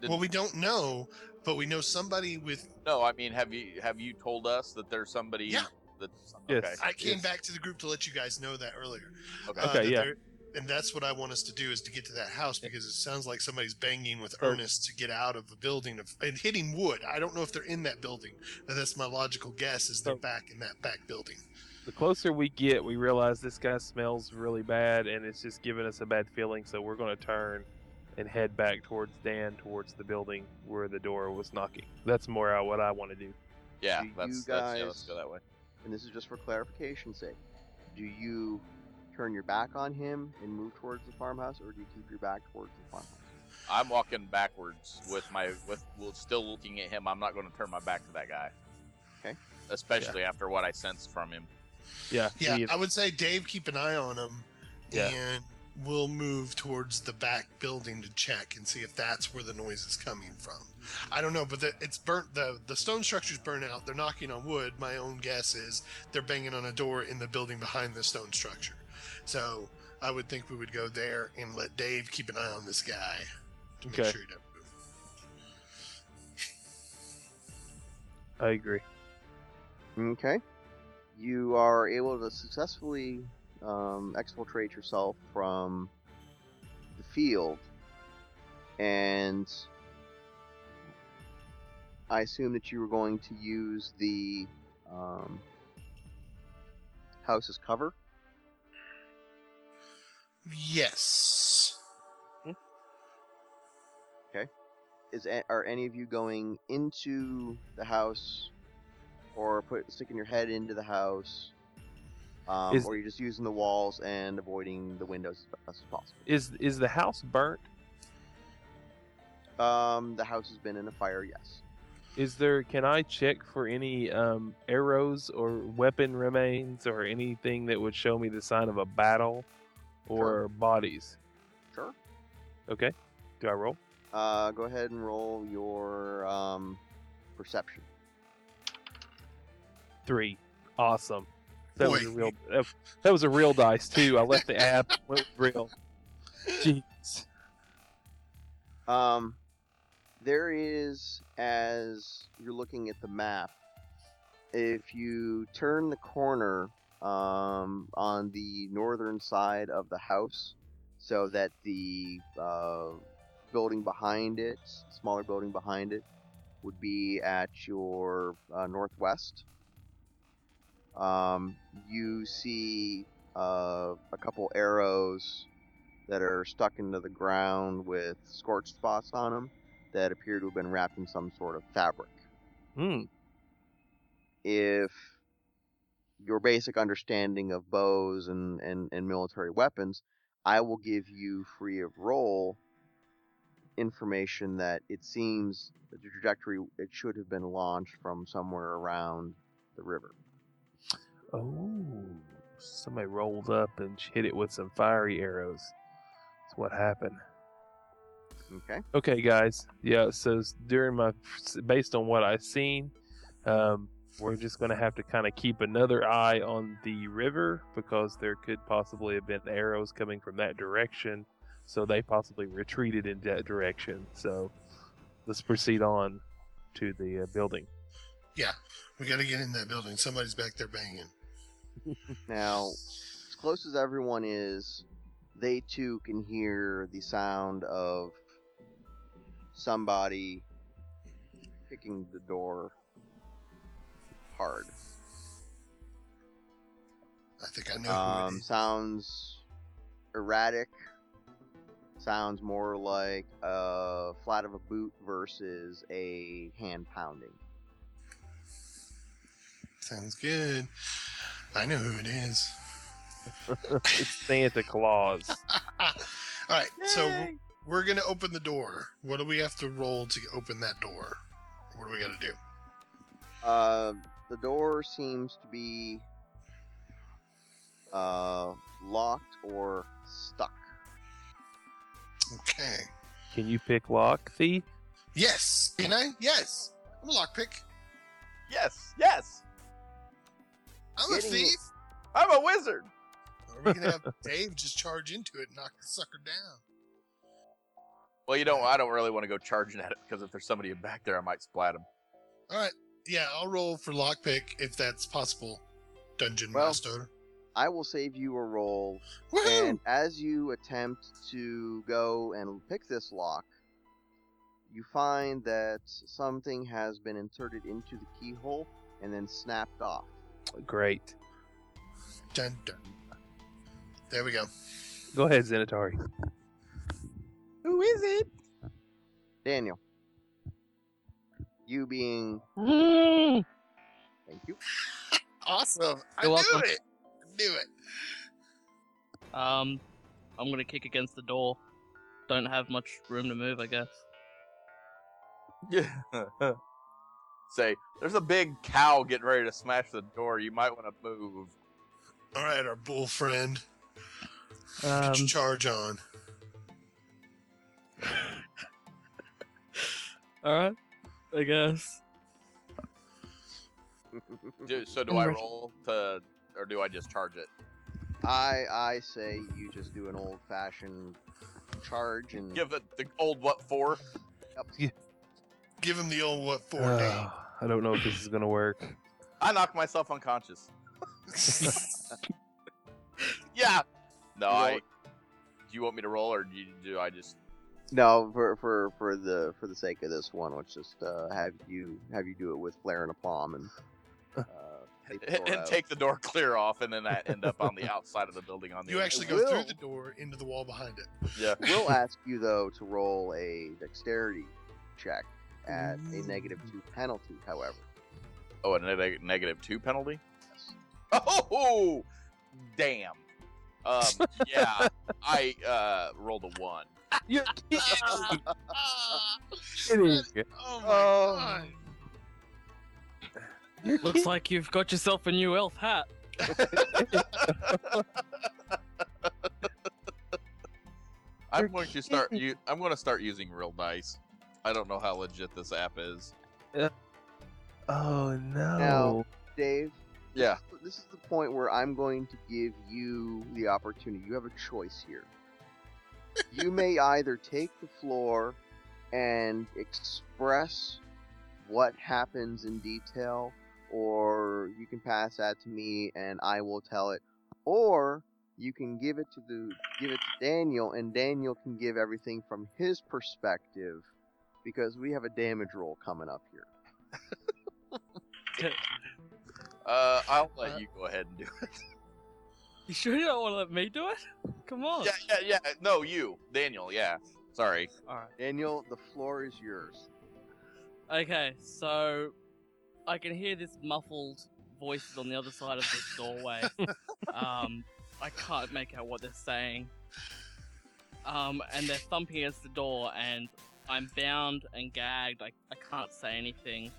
Did- Well, we don't know, but we know somebody with. No, I mean, have you have you told us that there's somebody Yeah. that? Yes. I came Yes. back to the group to let you guys know that earlier. Okay. Uh, Okay, that yeah. there- And that's what I want us to do is to get to that house because it sounds like somebody's banging with So- earnest to get out of the building of, and hitting wood. I don't know if they're in that building, but that's my logical guess is they're back in that back building. The closer we get, we realize this guy smells really bad, and it's just giving us a bad feeling. So we're going to turn and head back towards Dan, towards the building where the door was knocking. That's more uh, what I want to do. Yeah, Do that's, you that's yeah. Let's go that way. And this is just for clarification's sake. Do you turn your back on him and move towards the farmhouse, or do you keep your back towards the farmhouse? I'm walking backwards with my with well, still looking at him. I'm not going to turn my back to that guy. Okay. Especially after what I sensed from him. Yeah. Yeah, he I would say Dave, keep an eye on him, Yeah. and we'll move towards the back building to check and see if that's where the noise is coming from. I don't know, but the, it's burnt. the The stone structure's burnt out. They're knocking on wood. My own guess is they're banging on a door in the building behind the stone structure. So I would think we would go there and let Dave keep an eye on this guy to make Okay. sure he doesn't move. I agree. Okay. You are able to successfully um, exfiltrate yourself from the field, and I assume that you were going to use the um, house's cover. Yes. Okay. Is are any of you going into the house, or put sticking your head into the house? Um, Is- or you're just using the walls and avoiding the windows as best as possible. Is is the house burnt? Um, the house has been in a fire, yes. Is there? Can I check for any um, arrows or weapon remains or anything that would show me the sign of a battle or Sure. bodies? Sure. Okay. Do I roll? Uh, go ahead and roll your um, perception. Three. Awesome. That was a real. That, that was a real dice too. I left the app. Went with real. Jeez. Um, there is, as you're looking at the map, if you turn the corner um, on the northern side of the house, so that the uh, building behind it, smaller building behind it, would be at your uh, northwest. Um, you see uh, a couple arrows that are stuck into the ground with scorched spots on them that appear to have been wrapped in some sort of fabric. Hmm. If your basic understanding of bows and, and, and military weapons, I will give you free of roll information that it seems that the trajectory it should have been launched from somewhere around the river. Oh, somebody rolled up and hit it with some fiery arrows. That's what happened. Okay. Okay, guys. Yeah. So during my, based on what I've seen, um, we're just gonna have to kind of keep another eye on the river because there could possibly have been arrows coming from that direction. So they possibly retreated in that direction. So let's proceed on to the uh, building. Yeah, we got to get in that building. Somebody's back there banging. Now, as close as everyone is, they too can hear the sound of somebody kicking the door hard. I think I know who Um, it is. sounds erratic. Sounds more like a flat of a boot versus a hand pounding. Sounds good. I know who it is. it's Santa Claus. All right, so we're gonna open the door. What do we have to roll to open that door? What do we got to do? Uh, the door seems to be uh, locked or stuck. Okay. Can you pick lock thief? Yes. Can I? Yes. I'm a lockpick. Yes, yes. I'm a Getting- thief. I'm a wizard. Or we can have Dave just charge into it and knock the sucker down. Well, you don't. I don't really want to go charging at it because if there's somebody back there, I might splat him. All right. Yeah, I'll roll for lockpick if that's possible. Dungeon Well, master. I will save you a roll, Woohoo! and as you attempt to go and pick this lock, you find that something has been inserted into the keyhole and then snapped off. Great. Dun dun. There we go. Go ahead, Xanatari. Who is it? Daniel, you being Mm. thank you. Awesome. I You're knew welcome. it. I knew it. Um, I'm gonna kick against the door. Don't have much room to move, I guess. Yeah. Say, there's a big cow getting ready to smash the door. You might want to move. All right, our bull friend. Um, Get your charge on. all right, I guess. Do, so do I'm I ready. roll to, or do I just charge it? I I say you just do an old fashioned charge and Give it the old what for? Give him the old what for Uh, I don't know if this is gonna work. I knocked myself unconscious. Yeah. No, You I. Do you want me to roll, or do, you, do I just? No for for for the for the sake of this one, let's just uh, have you have you do it with flare and aplomb and uh, take the door and out. take the door clear off, and then I end up on the outside of the building on the. you other actually side. go will. through the door into the wall behind it. Yeah. We'll ask you though to roll a dexterity check at a negative two penalty. However, Oh, a neg- negative two penalty. Oh, damn. Um, yeah, I uh, rolled a one. You're kidding. oh my Oh. god. You're Looks like you've got yourself a new elf hat. I'm You're going to start. kidding. You, I'm going to start using real dice. I don't know how legit this app is. Uh, oh no. Now- Dave. Yeah. This is the point where I'm going to give you the opportunity. You have a choice here. You may either take the floor and express what happens in detail, or you can pass that to me and I will tell it, or you can give it to the give it to Daniel and Daniel can give everything from his perspective because we have a damage roll coming up here. Uh, I'll let Uh, you go ahead and do it. You sure you don't want to let me do it? Come on. yeah, yeah, yeah. No, you, Daniel. Yeah. Sorry. All right. Daniel, the floor is yours. Okay, so I can hear this muffled voices on the other side of this doorway. um, I can't make out what they're saying. Um, and they're thumping against the door, and I'm bound and gagged. I, I can't say anything.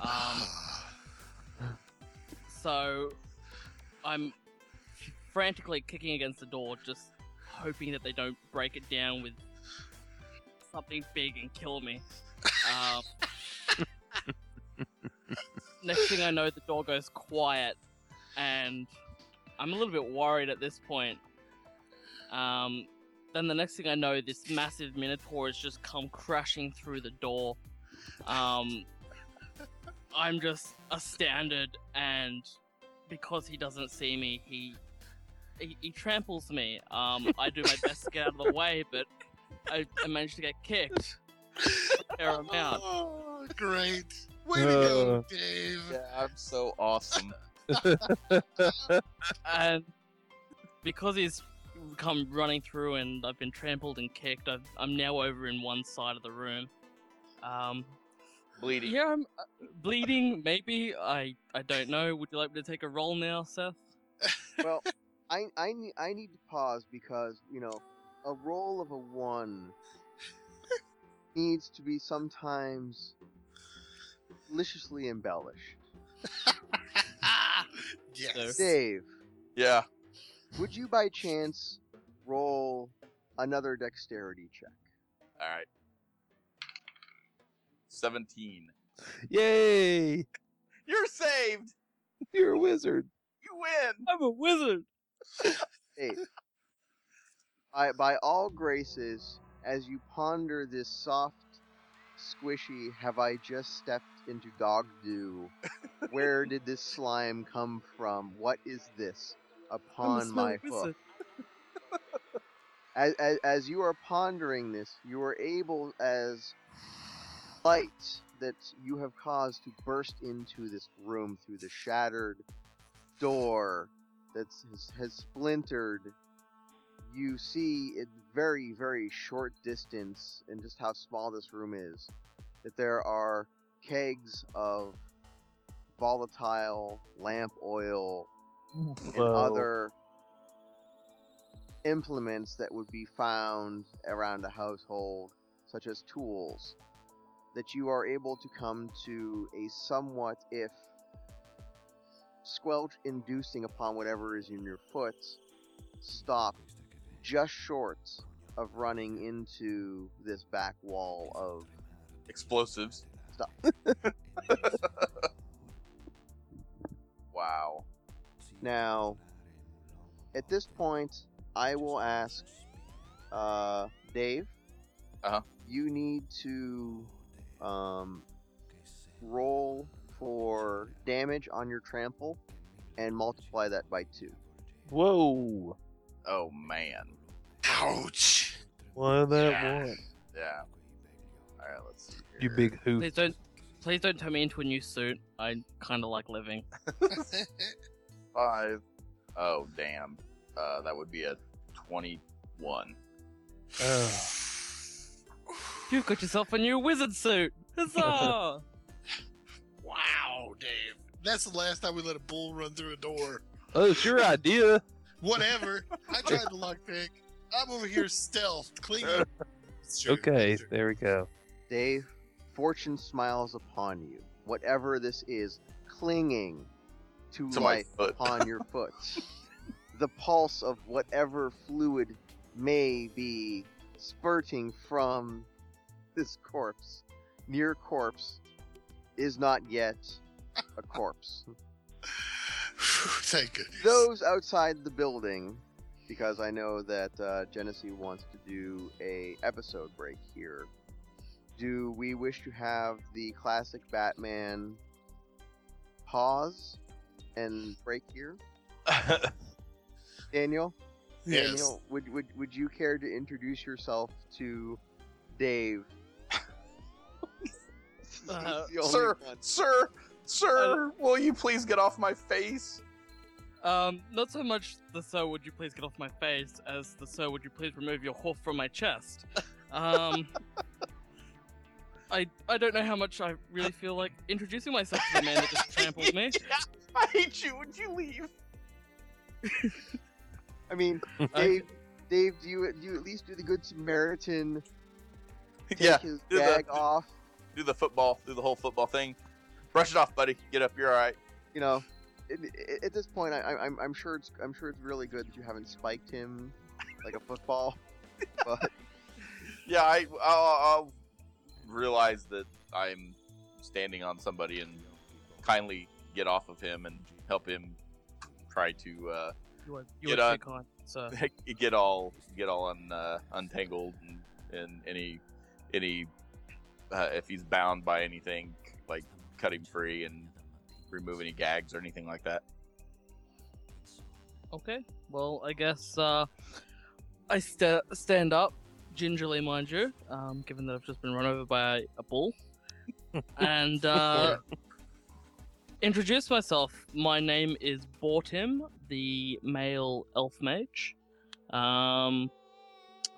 Um, so I'm frantically kicking against the door, just hoping that they don't break it down with something big and kill me. Um, next thing I know, the door goes quiet, and I'm a little bit worried at this point. Um, then the next thing I know, this massive minotaur has just come crashing through the door. Um, I'm just astounded, and because he doesn't see me, he he, he tramples me. Um, I do my best to get out of the way, but I, I managed to get kicked. Fair amount. Oh, great. Way to go, Uh. Dave. Yeah, I'm so awesome. and because he's come running through and I've been trampled and kicked, I've, I'm now over in one side of the room. Um, Bleeding. yeah, I'm uh, bleeding. Maybe I I don't know. Would you like me to take a roll now, Seth? Well, I I need I need to pause because you know a roll of a one needs to be sometimes deliciously embellished. yes. Dave, Yeah. would you by chance roll another dexterity check? All right. 17. Yay! You're saved. You're a wizard. You win. I'm a wizard. Dave, by by all graces, as you ponder this soft, squishy, have I just stepped into dog do? Where did this slime come from? What is this upon my foot? as, as, as you are pondering this, you are able, as light that you have caused to burst into this room through the shattered door that has, has splintered. You see in very, very short distance, and just how small this room is, that there are kegs of volatile lamp oil and other implements that would be found around a household, such as tools, that you are able to come to a somewhat, if squelch inducing upon whatever is in your foot, stop just short of running into this back wall of Explosives. Stop. wow. Now, at this point, I will ask uh, Dave. Uh-huh. You need to um, roll for damage on your trample and multiply that by two. Whoa! Oh man. Ouch. What of that Yeah. one? Yeah. All right. Let's see. You big hoof. Please don't, please don't turn me into a new suit. I kind of like living. five. Oh damn. Uh, that would be a twenty-one. Oh. You've got yourself a new wizard suit. Huzzah! wow, Dave. That's the last time we let a bull run through a door. Oh, it's your idea. Whatever. I tried the lockpick. I'm over here stealth, clinging. Okay, sure. there we go. Dave, fortune smiles upon you. Whatever this is, clinging to, To my life foot. upon your foot. the pulse of whatever fluid may be spurting from this corpse, near corpse, is not yet a corpse. Thank goodness. Those outside the building, because I know that uh, Genesee wants to do a episode break here. Do we wish to have the classic Batman pause and break here? Daniel, yes. Daniel, would, would would you care to introduce yourself to Dave? Uh, He's the only sir, one. sir, sir, will you please get off my face? Um, not so much the sir, would you please get off my face, as the sir, would you please remove your hoof from my chest. Um, I I don't know how much I really feel like introducing myself to the man that just trampled me. I hate you. Would you leave? I mean, Dave. Dave, do you do you at least do the good Samaritan? Take yeah. his do the- gag off. Do the football. Do the whole football thing. Brush it off, buddy. Get up. You're all right. You know, it, it, at this point, I, I, I'm, I'm sure it's I'm sure it's really good that you haven't spiked him like a football. But Yeah, I I'll, I'll realize that I'm standing on somebody and kindly get off of him and help him try to uh, You are, you Get are on. too kind, sir. get all get all un, uh, untangled and, and any any uh, if he's bound by anything like cut him free and remove any gags or anything like that. Okay, well, I guess uh, I sta stand up, gingerly, mind you, um, given that I've just been run over by a, a bull, and uh, introduce myself. My name is Bortim, the male elf mage. Um,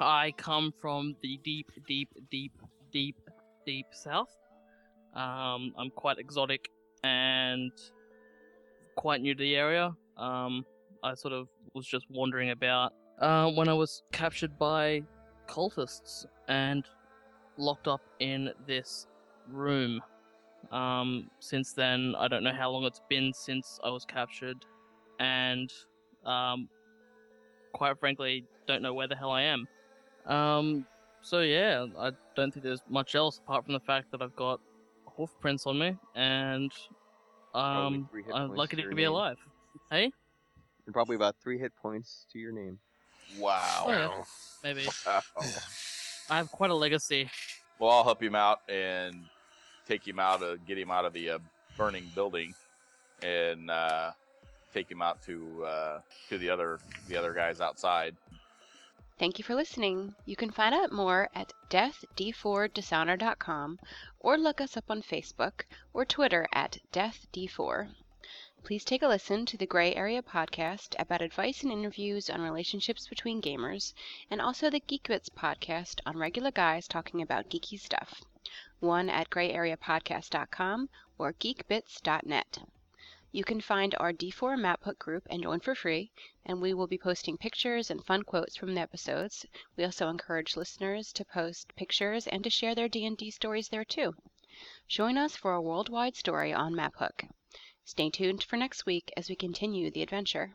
I come from the deep, deep, deep, deep, deep south. Um, I'm quite exotic and quite new to the area. Um, I sort of was just wandering about uh, when I was captured by cultists and locked up in this room. Um, since then, I don't know how long it's been since I was captured, and um, quite frankly, don't know where the hell I am. Um, so yeah, I don't think there's much else apart from the fact that I've got hoof prints on me, and um, I'm lucky to to be name. alive. Hey, and probably about three hit points to your name. Wow. Oh, yeah. maybe I have quite a legacy. Well, I'll help him out and take him out, uh, get him out of the uh, burning building, and uh, take him out to uh, to the other the other guys outside. Thank you for listening. You can find out more at deathd4dishonor.com or look us up on Facebook or Twitter at deathd4. Please take a listen to the Gray Area podcast about advice and interviews on relationships between gamers, and also the Geek Bits podcast on regular guys talking about geeky stuff. One at grayareapodcast.com or geekbits.net. You can find our D4 MapHook group and join for free, and we will be posting pictures and fun quotes from the episodes. We also encourage listeners to post pictures and to share their D&D stories there too. Join us for a worldwide story on MapHook. Stay tuned for next week as we continue the adventure.